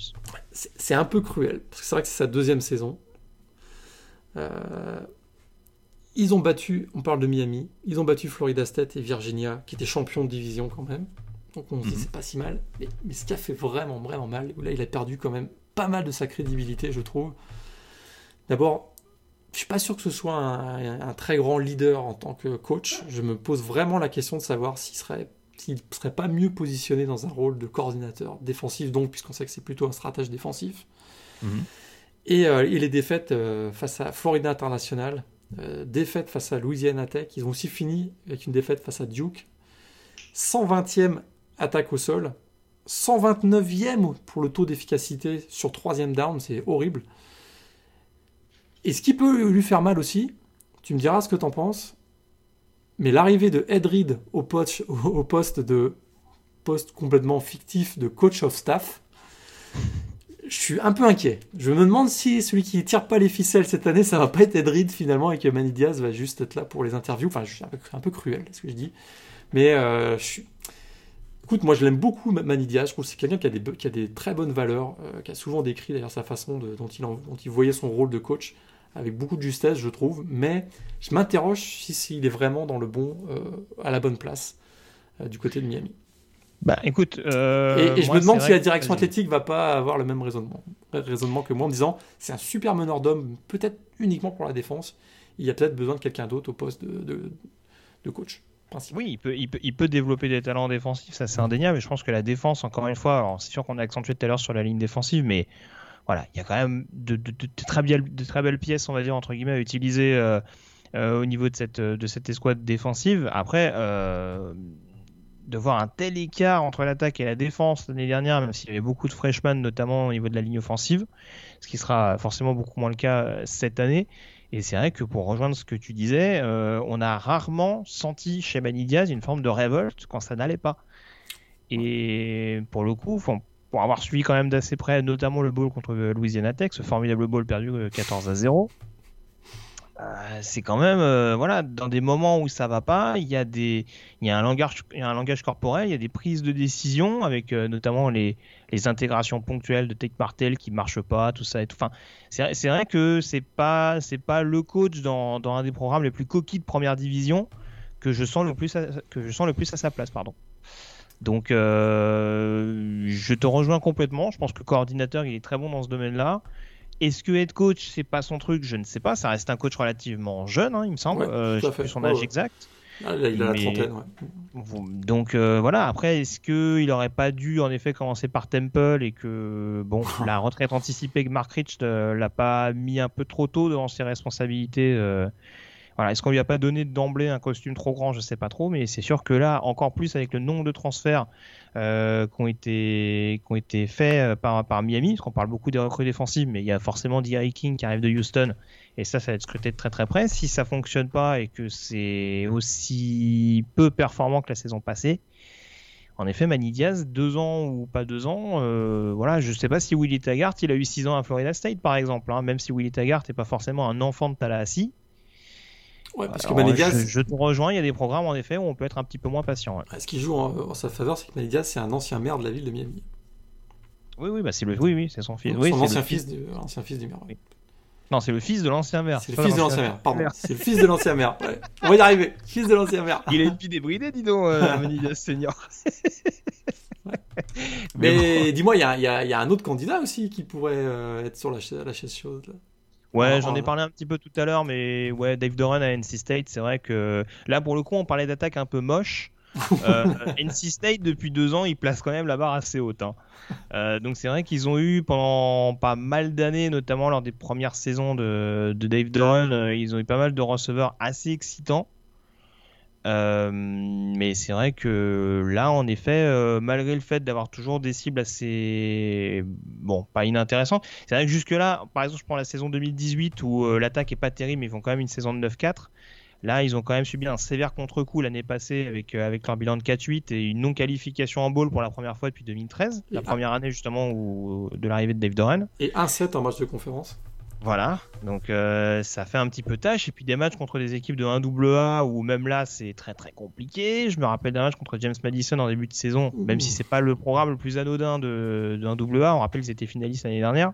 C'est c'est un peu cruel, parce que c'est vrai que c'est sa deuxième saison. Euh, ils ont battu, on parle de Miami, ils ont battu Florida State et Virginia, qui étaient champions de division quand même. Donc on se dit Mhm. c'est pas si mal. Mais, mais ce qui a fait vraiment, vraiment mal, là il a perdu quand même pas mal de sa crédibilité, je trouve. D'abord, je suis pas sûr que ce soit un, un très grand leader en tant que coach. Je me pose vraiment la question de savoir s'il serait s'il serait pas mieux positionné dans un rôle de coordinateur défensif, donc puisqu'on sait que c'est plutôt un stratège défensif. Mhm. Et, euh, et les défaites euh, face à Florida International, euh, défaite face à Louisiana Tech, ils ont aussi fini avec une défaite face à Duke. 120e attaque au sol, 129e pour le taux d'efficacité sur troisième down, c'est horrible. Et ce qui peut lui faire mal aussi, tu me diras ce que t'en penses, mais l'arrivée de Ed Reed au poste, de poste complètement fictif de coach of staff, je suis un peu inquiet. Je me demande si celui qui tire pas les ficelles cette année, ça va pas être Ed Reed finalement et que Manny Diaz va juste être là pour les interviews. Enfin, je suis un peu, cruel, ce que je dis. Mais euh. Écoute, moi je l'aime beaucoup, Manny Diaz. Je trouve que c'est quelqu'un qui, a des très bonnes valeurs, euh, qui a souvent décrit d'ailleurs sa façon dont il voyait son rôle de coach avec beaucoup de justesse, je trouve. Mais je m'interroge si s'il est vraiment dans le bon, euh, à la bonne place euh, du côté de Miami. Bah écoute, euh, Et, et je me demande si la que- direction vas-y. athlétique va pas avoir le même raisonnement, raisonnement que moi en me disant c'est un super meneur d'hommes, peut-être uniquement pour la défense. Il y a peut-être besoin de quelqu'un d'autre au poste de, de, de coach principal. Oui, il peut, il, peut, il peut développer des talents défensifs, ça c'est indéniable. Et je pense que la défense, encore une fois, alors c'est sûr qu'on a accentué tout à l'heure sur la ligne défensive, mais voilà, il y a quand même de, très, belles, pièces, on va dire, entre guillemets, à utiliser euh, euh, au niveau de cette, de escouade défensive. Après, euh, de voir un tel écart entre l'attaque et la défense l'année dernière, même s'il y avait beaucoup de freshmen, notamment au niveau de la ligne offensive, ce qui sera forcément beaucoup moins le cas cette année. Et c'est vrai que pour rejoindre ce que tu disais, on a rarement senti chez Manny Diaz une forme de révolte quand ça n'allait pas. Et pour le coup, pour avoir suivi quand même d'assez près, notamment le ball contre Louisiana Tech, ce formidable ball perdu 14 à 0, euh, c'est quand même euh, voilà dans des moments où ça va pas il y a des il y a un langage il y a un langage corporel il y a des prises de décision avec euh, notamment les, les intégrations ponctuelles de Tech Martel qui marchent pas tout ça et tout. Enfin c'est vrai que c'est pas c'est pas le coach dans, dans, un des programmes les plus coquilles de première division que je sens le plus à, que je sens le plus à sa place pardon donc je te rejoins complètement je pense que le coordinateur il est très bon dans ce domaine là est-ce que head coach, c'est pas son truc? Je ne sais pas. Ça reste un coach relativement jeune, hein, il me semble. Euh, je sais plus son âge exact. Ah, il a la trentaine, Donc euh, voilà, après, est-ce qu'il aurait pas dû en effet commencer par Temple et que bon, la retraite anticipée que Mark Rich euh, l'a pas mis un peu trop tôt devant ses responsabilités est-ce qu'on lui a pas donné d'emblée un costume trop grand Je sais pas trop, mais c'est sûr que là, encore plus avec le nombre de transferts euh, qui ont été été faits euh, par par Miami, parce qu'on parle beaucoup des recrues défensives, mais il y a forcément D.I. King qui arrive de Houston, et ça, ça va être scruté de très très près. Si ça fonctionne pas et que c'est aussi peu performant que la saison passée, en effet, Manny Diaz, deux ans ou pas deux ans, euh, voilà, je sais pas si Willie Taggart, il a eu six ans à Florida State par exemple, hein, même si Willie Taggart n'est pas forcément un enfant de Tallahassee. Ouais, parce que Manidiaz... je, te rejoins, il y a des programmes en effet où on peut être un petit peu moins patient. Ce qui joue en, sa faveur, c'est que Manidiaz, c'est un ancien maire de la ville de Miami. Oui, oui, bah c'est le, oui, oui, c'est son fils. son oui, ancien fils, du, ancien fils du maire. Non, c'est le fils de l'ancien maire. C'est le fils de l'ancien maire, pardon. C'est le fils de l'ancien maire. On va y arriver. Fils de l'ancien maire. Il a une vie débridée, dis donc, euh, senior. Mais, dis-moi, il y, y, y a, un autre candidat aussi qui pourrait euh, être sur la, la chaise chaude. Là. Ouais, j'en ai parlé un petit peu tout à l'heure, mais ouais, Dave Doran à NC State, c'est vrai que là, pour le coup, on parlait d'attaque un peu moche. euh, NC State, depuis deux ans, ils placent quand même la barre assez haute. Hein. Euh, donc c'est vrai qu'ils ont eu pendant pas mal d'années, notamment lors des premières saisons de, de Dave Doran, euh, ils ont eu pas mal de receveurs assez excitants. Euh, mais c'est vrai que là, en effet, euh, malgré le fait d'avoir toujours des cibles assez, bon, pas inintéressantes, c'est vrai que jusque-là, par exemple, je prends la saison 2018 où euh, l'attaque est pas terrible, mais ils font quand même une saison de 9-4. Là, ils ont quand même subi un sévère contre-coup l'année passée avec, avec leur bilan de 4-8 et une non-qualification en bowl pour la première fois depuis 2013, la première année justement où, de l'arrivée de Dave Doran. Et 1-7 en match de conférence. Voilà, donc euh, ça fait un petit peu tâche. Et puis des matchs contre des équipes de 1AA où même là c'est très très compliqué. Je me rappelle d'un match contre James Madison en début de saison, même si c'est pas le programme le plus anodin de, de 1AA. On rappelle qu'ils étaient finalistes l'année dernière.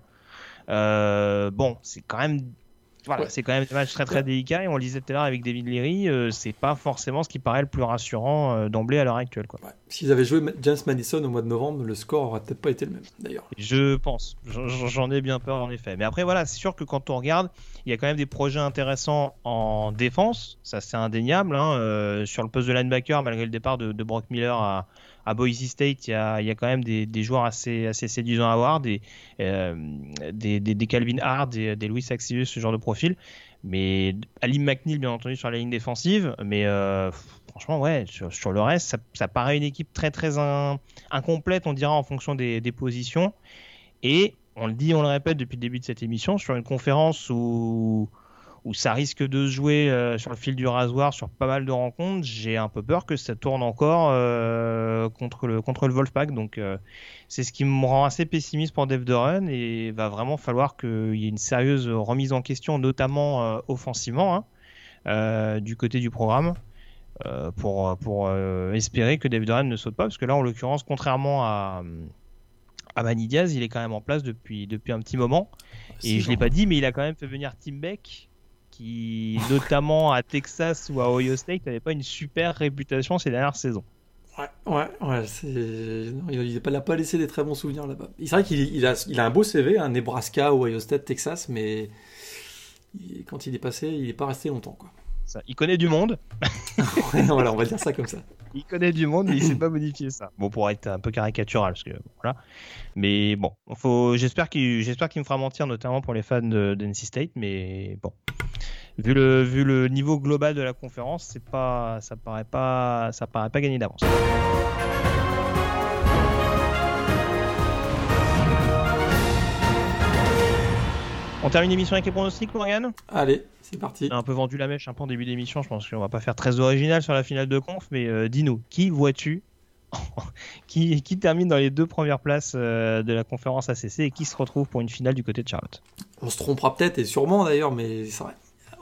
Euh, bon, c'est quand même voilà, c'est quand même des matchs très très délicats et on le disait tout à l'heure avec David Leary, euh, c'est pas forcément ce qui paraît le plus rassurant euh, d'emblée à l'heure actuelle. Quoi. S'ils avaient joué James Madison au mois de novembre, le score aurait peut-être pas été le même d'ailleurs. Je pense, j'en ai bien peur en effet. Mais après voilà, c'est sûr que quand on regarde, il y a quand même des projets intéressants en défense, ça c'est indéniable. Hein, euh, sur le poste de linebacker, malgré le départ de, de Brock Miller à, à Boise State, il y a, quand même des, joueurs assez, séduisants à voir, des, euh, des, Calvin Hart, des, des Louis Axius, ce genre de profil. Mais Ali McNeil, bien entendu, sur la ligne défensive. Mais euh, franchement, ouais, sur, le reste, ça, paraît une équipe très, très incomplète, on dira, en fonction des, des positions. Et on le dit, on le répète depuis le début de cette émission, sur une conférence où où ça risque de se jouer euh, sur le fil du rasoir sur pas mal de rencontres, j'ai un peu peur que ça tourne encore euh, contre le contre le Wolfpack. Donc euh, c'est ce qui me rend assez pessimiste pour Dave Duran et va vraiment falloir qu'il y ait une sérieuse remise en question, notamment offensivement, hein, du côté du programme. pour, pour espérer que Dave Duran ne saute pas, parce que là, en l'occurrence, contrairement à, à Manny Diaz, il est quand même en place depuis, depuis un petit moment. Et je ne l'ai pas dit, mais il a quand même fait venir Tim Beck, qui, notamment à Texas ou à Ohio State, n'avait pas une super réputation ces dernières saisons. Ouais, ouais, ouais il n'a pas laissé des très bons souvenirs là-bas. C'est vrai qu'il a, il a un beau CV, un Nebraska, Ohio State, Texas, mais quand il est passé, il n'est pas resté longtemps. Quoi. Ça, il connaît du monde. voilà, on va dire ça comme ça. Il connaît du monde, mais il sait pas modifier ça. Bon, pour être un peu caricatural, parce que voilà. Mais bon, faut, j'espère qu'il, j'espère qu'il me fera mentir, notamment pour les fans de, de NC State. Mais bon, vu le, vu le niveau global de la conférence, c'est pas, ça paraît pas, ça paraît pas gagné d'avance. On termine l'émission avec les pronostics, Morgan Allez, c'est parti. On a un peu vendu la mèche un peu en début d'émission. Je pense qu'on va pas faire très original sur la finale de conf, mais euh, dis-nous, qui vois-tu qui, qui, termine dans les deux premières places euh, de la conférence ACC et qui se retrouve pour une finale du côté de Charlotte? On se trompera peut-être et sûrement d'ailleurs, mais vrai,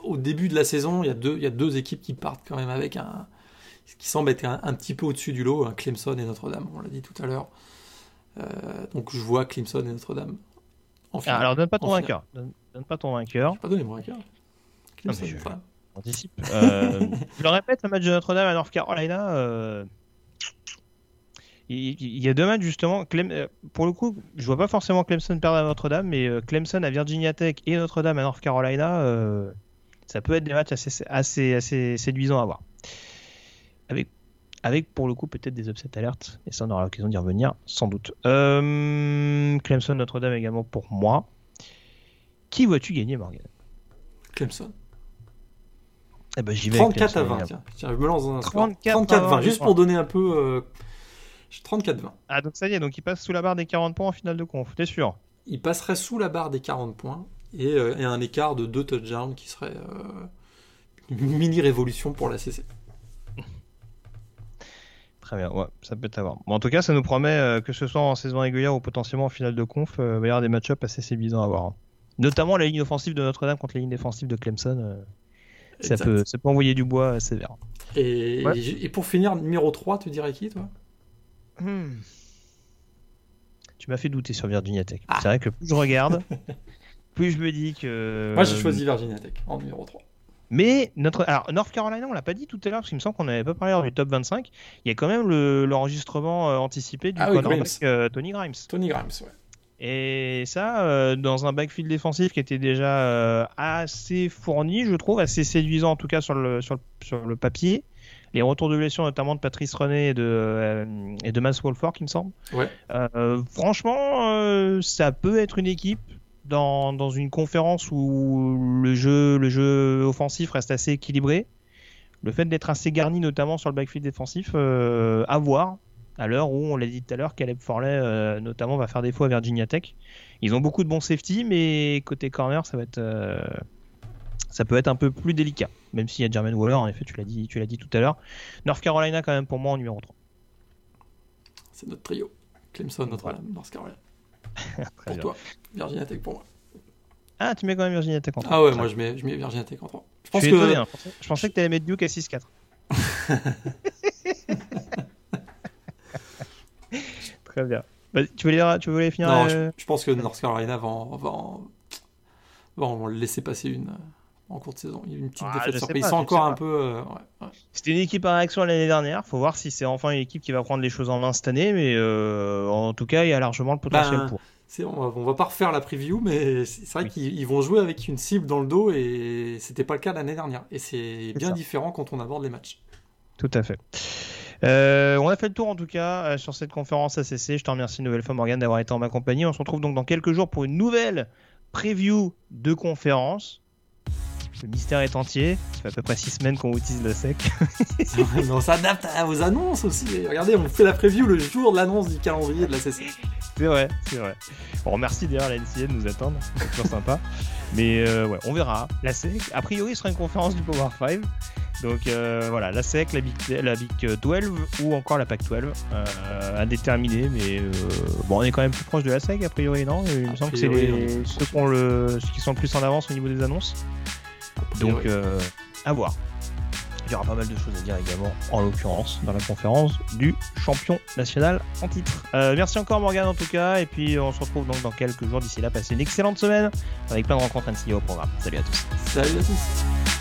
au début de la saison, il y, a deux, il y a deux équipes qui partent quand même avec un. qui semble être un, un petit peu au-dessus du lot, hein, Clemson et Notre-Dame, on l'a dit tout à l'heure. Euh, donc je vois Clemson et Notre-Dame. En finale, ah, alors donne pas ton vainqueur. Donne, donne, pas ton vainqueur. Je pas donné mon vainqueur. Clemson, je... anticipe. euh, je le répète, le match de Notre-Dame à North Carolina. Euh... Il y a deux matchs justement. Clem... euh, Pour le coup, je vois pas forcément Clemson perdre à Notre-Dame, mais Clemson à Virginia Tech et Notre-Dame à North Carolina, euh, ça peut être des matchs assez, assez, assez séduisants à voir. Avec, pour le coup peut-être des upset alertes, et ça on aura l'occasion d'y revenir sans doute. Euh, Clemson Notre-Dame également pour moi. Qui vois-tu gagner, Morgan? Clemson. Eh ben, j'y vais 34 à 20, tiens. tiens. Je me lance dans un 34 20, juste pour donner un peu. Euh... 34-20. Ah, donc ça y est, donc il passe sous la barre des 40 points en finale de conf, t'es sûr? Il passerait sous la barre des 40 points et, euh, et un écart de 2 touchdowns qui serait euh, une mini révolution pour la CC. Très bien, ouais, ça peut avoir. Bon, en tout cas, ça nous promet euh, que ce soit en saison régulière ou potentiellement en finale de conf, il va y avoir des match-ups assez séduisants à voir. Hein. Notamment la ligne offensive de Notre-Dame contre la ligne défensive de Clemson. ça, peut, ça peut envoyer du bois sévère. Et, ouais. et pour finir, numéro 3, tu dirais qui, toi? Hmm. Tu m'as fait douter sur Virginia Tech. Ah. C'est vrai que plus je regarde, plus je me dis que. Moi, j'ai choisi Virginia Tech en numéro 3. Mais notre, alors North Carolina, on l'a pas dit tout à l'heure parce qu'il me semble qu'on n'avait pas parlé du top 25. Il y a quand même l'enregistrement le, anticipé du ah oui, Grimes. Euh, Tony Grimes. Tony Grimes, ouais. Et ça, euh, dans un backfield défensif qui était déjà euh, assez fourni, je trouve, assez séduisant en tout cas sur le, sur le, sur le papier les retours de blessure notamment de Patrice René et de, euh, et de Mass Wolford, il me semble. Ouais. Euh, franchement, euh, ça peut être une équipe dans, dans, une conférence où le jeu, le jeu offensif reste assez équilibré. Le fait d'être assez garni, notamment sur le backfield défensif, euh, à voir. À l'heure où, on l'a dit tout à l'heure, Caleb Forley, euh, notamment, va faire défaut à Virginia Tech. Ils ont beaucoup de bons safety, mais côté corner, ça va être ça peut être un peu plus délicat, même s'il y a Jermaine Waller, en effet, tu l'as dit, tu l'as dit tout à l'heure. North Carolina, quand même, pour moi, en numéro 3. C'est notre trio. Clemson, notre voilà. North Carolina. pour bien. toi, Virginia Tech pour moi. Ah, tu mets quand même Virginia Tech en 3. Ah ouais, moi je mets, je mets Virginia Tech en 3. Je, pense je que... Étonné, hein. Je pensais que tu allais mettre Duke à 6-4. Très bien. Bah, tu, voulais, tu voulais finir Non, euh... je, je, pense que North Carolina va en, va en, va en laisser passer une en cours de saison. Il y a une petite ah, défaite. Ils sont encore un peu. Euh, ouais, ouais. C'était une équipe à réaction l'année dernière. Faut voir si c'est enfin une équipe qui va prendre les choses en main cette année. Mais euh, en tout cas, il y a largement le potentiel ben, pour. On va, on va pas refaire la preview, mais c'est vrai oui. qu'ils vont jouer avec une cible dans le dos et c'était pas le cas l'année dernière. Et c'est bien ça. différent quand on aborde les matchs. Tout à fait. Euh, on a fait le tour en tout cas euh, sur cette conférence ACC. Je te remercie une nouvelle fois Morgan d'avoir été en ma compagnie. On se retrouve donc dans quelques jours pour une nouvelle preview de conférence. Le mystère est entier. Ça fait à peu près 6 semaines qu'on utilise le sec. mais on s'adapte à vos annonces aussi. Regardez, on fait la preview le jour de l'annonce du calendrier de la CC. C'est vrai, c'est vrai. On remercie d'ailleurs la NCA de nous attendre. C'est toujours sympa. Mais euh, ouais, on verra. La SEC, a priori, ce sera une conférence du Power 5. Donc euh, voilà, la SEC, la Big, la Big 12 ou encore la PAC 12 euh, à déterminer. Mais euh, bon, on est quand même plus proche de la SEC a priori, non? Il me semble que c'est les... ceux, le... ceux qui sont le plus en avance au niveau des annonces. Donc euh, à voir. Il y aura pas mal de choses à dire également, en l'occurrence, dans la conférence du champion national en titre. Euh, merci encore Morgan en tout cas, et puis on se retrouve donc dans quelques jours. D'ici là, passez une excellente semaine avec plein de rencontres NCA au programme. Salut à tous. Salut à tous.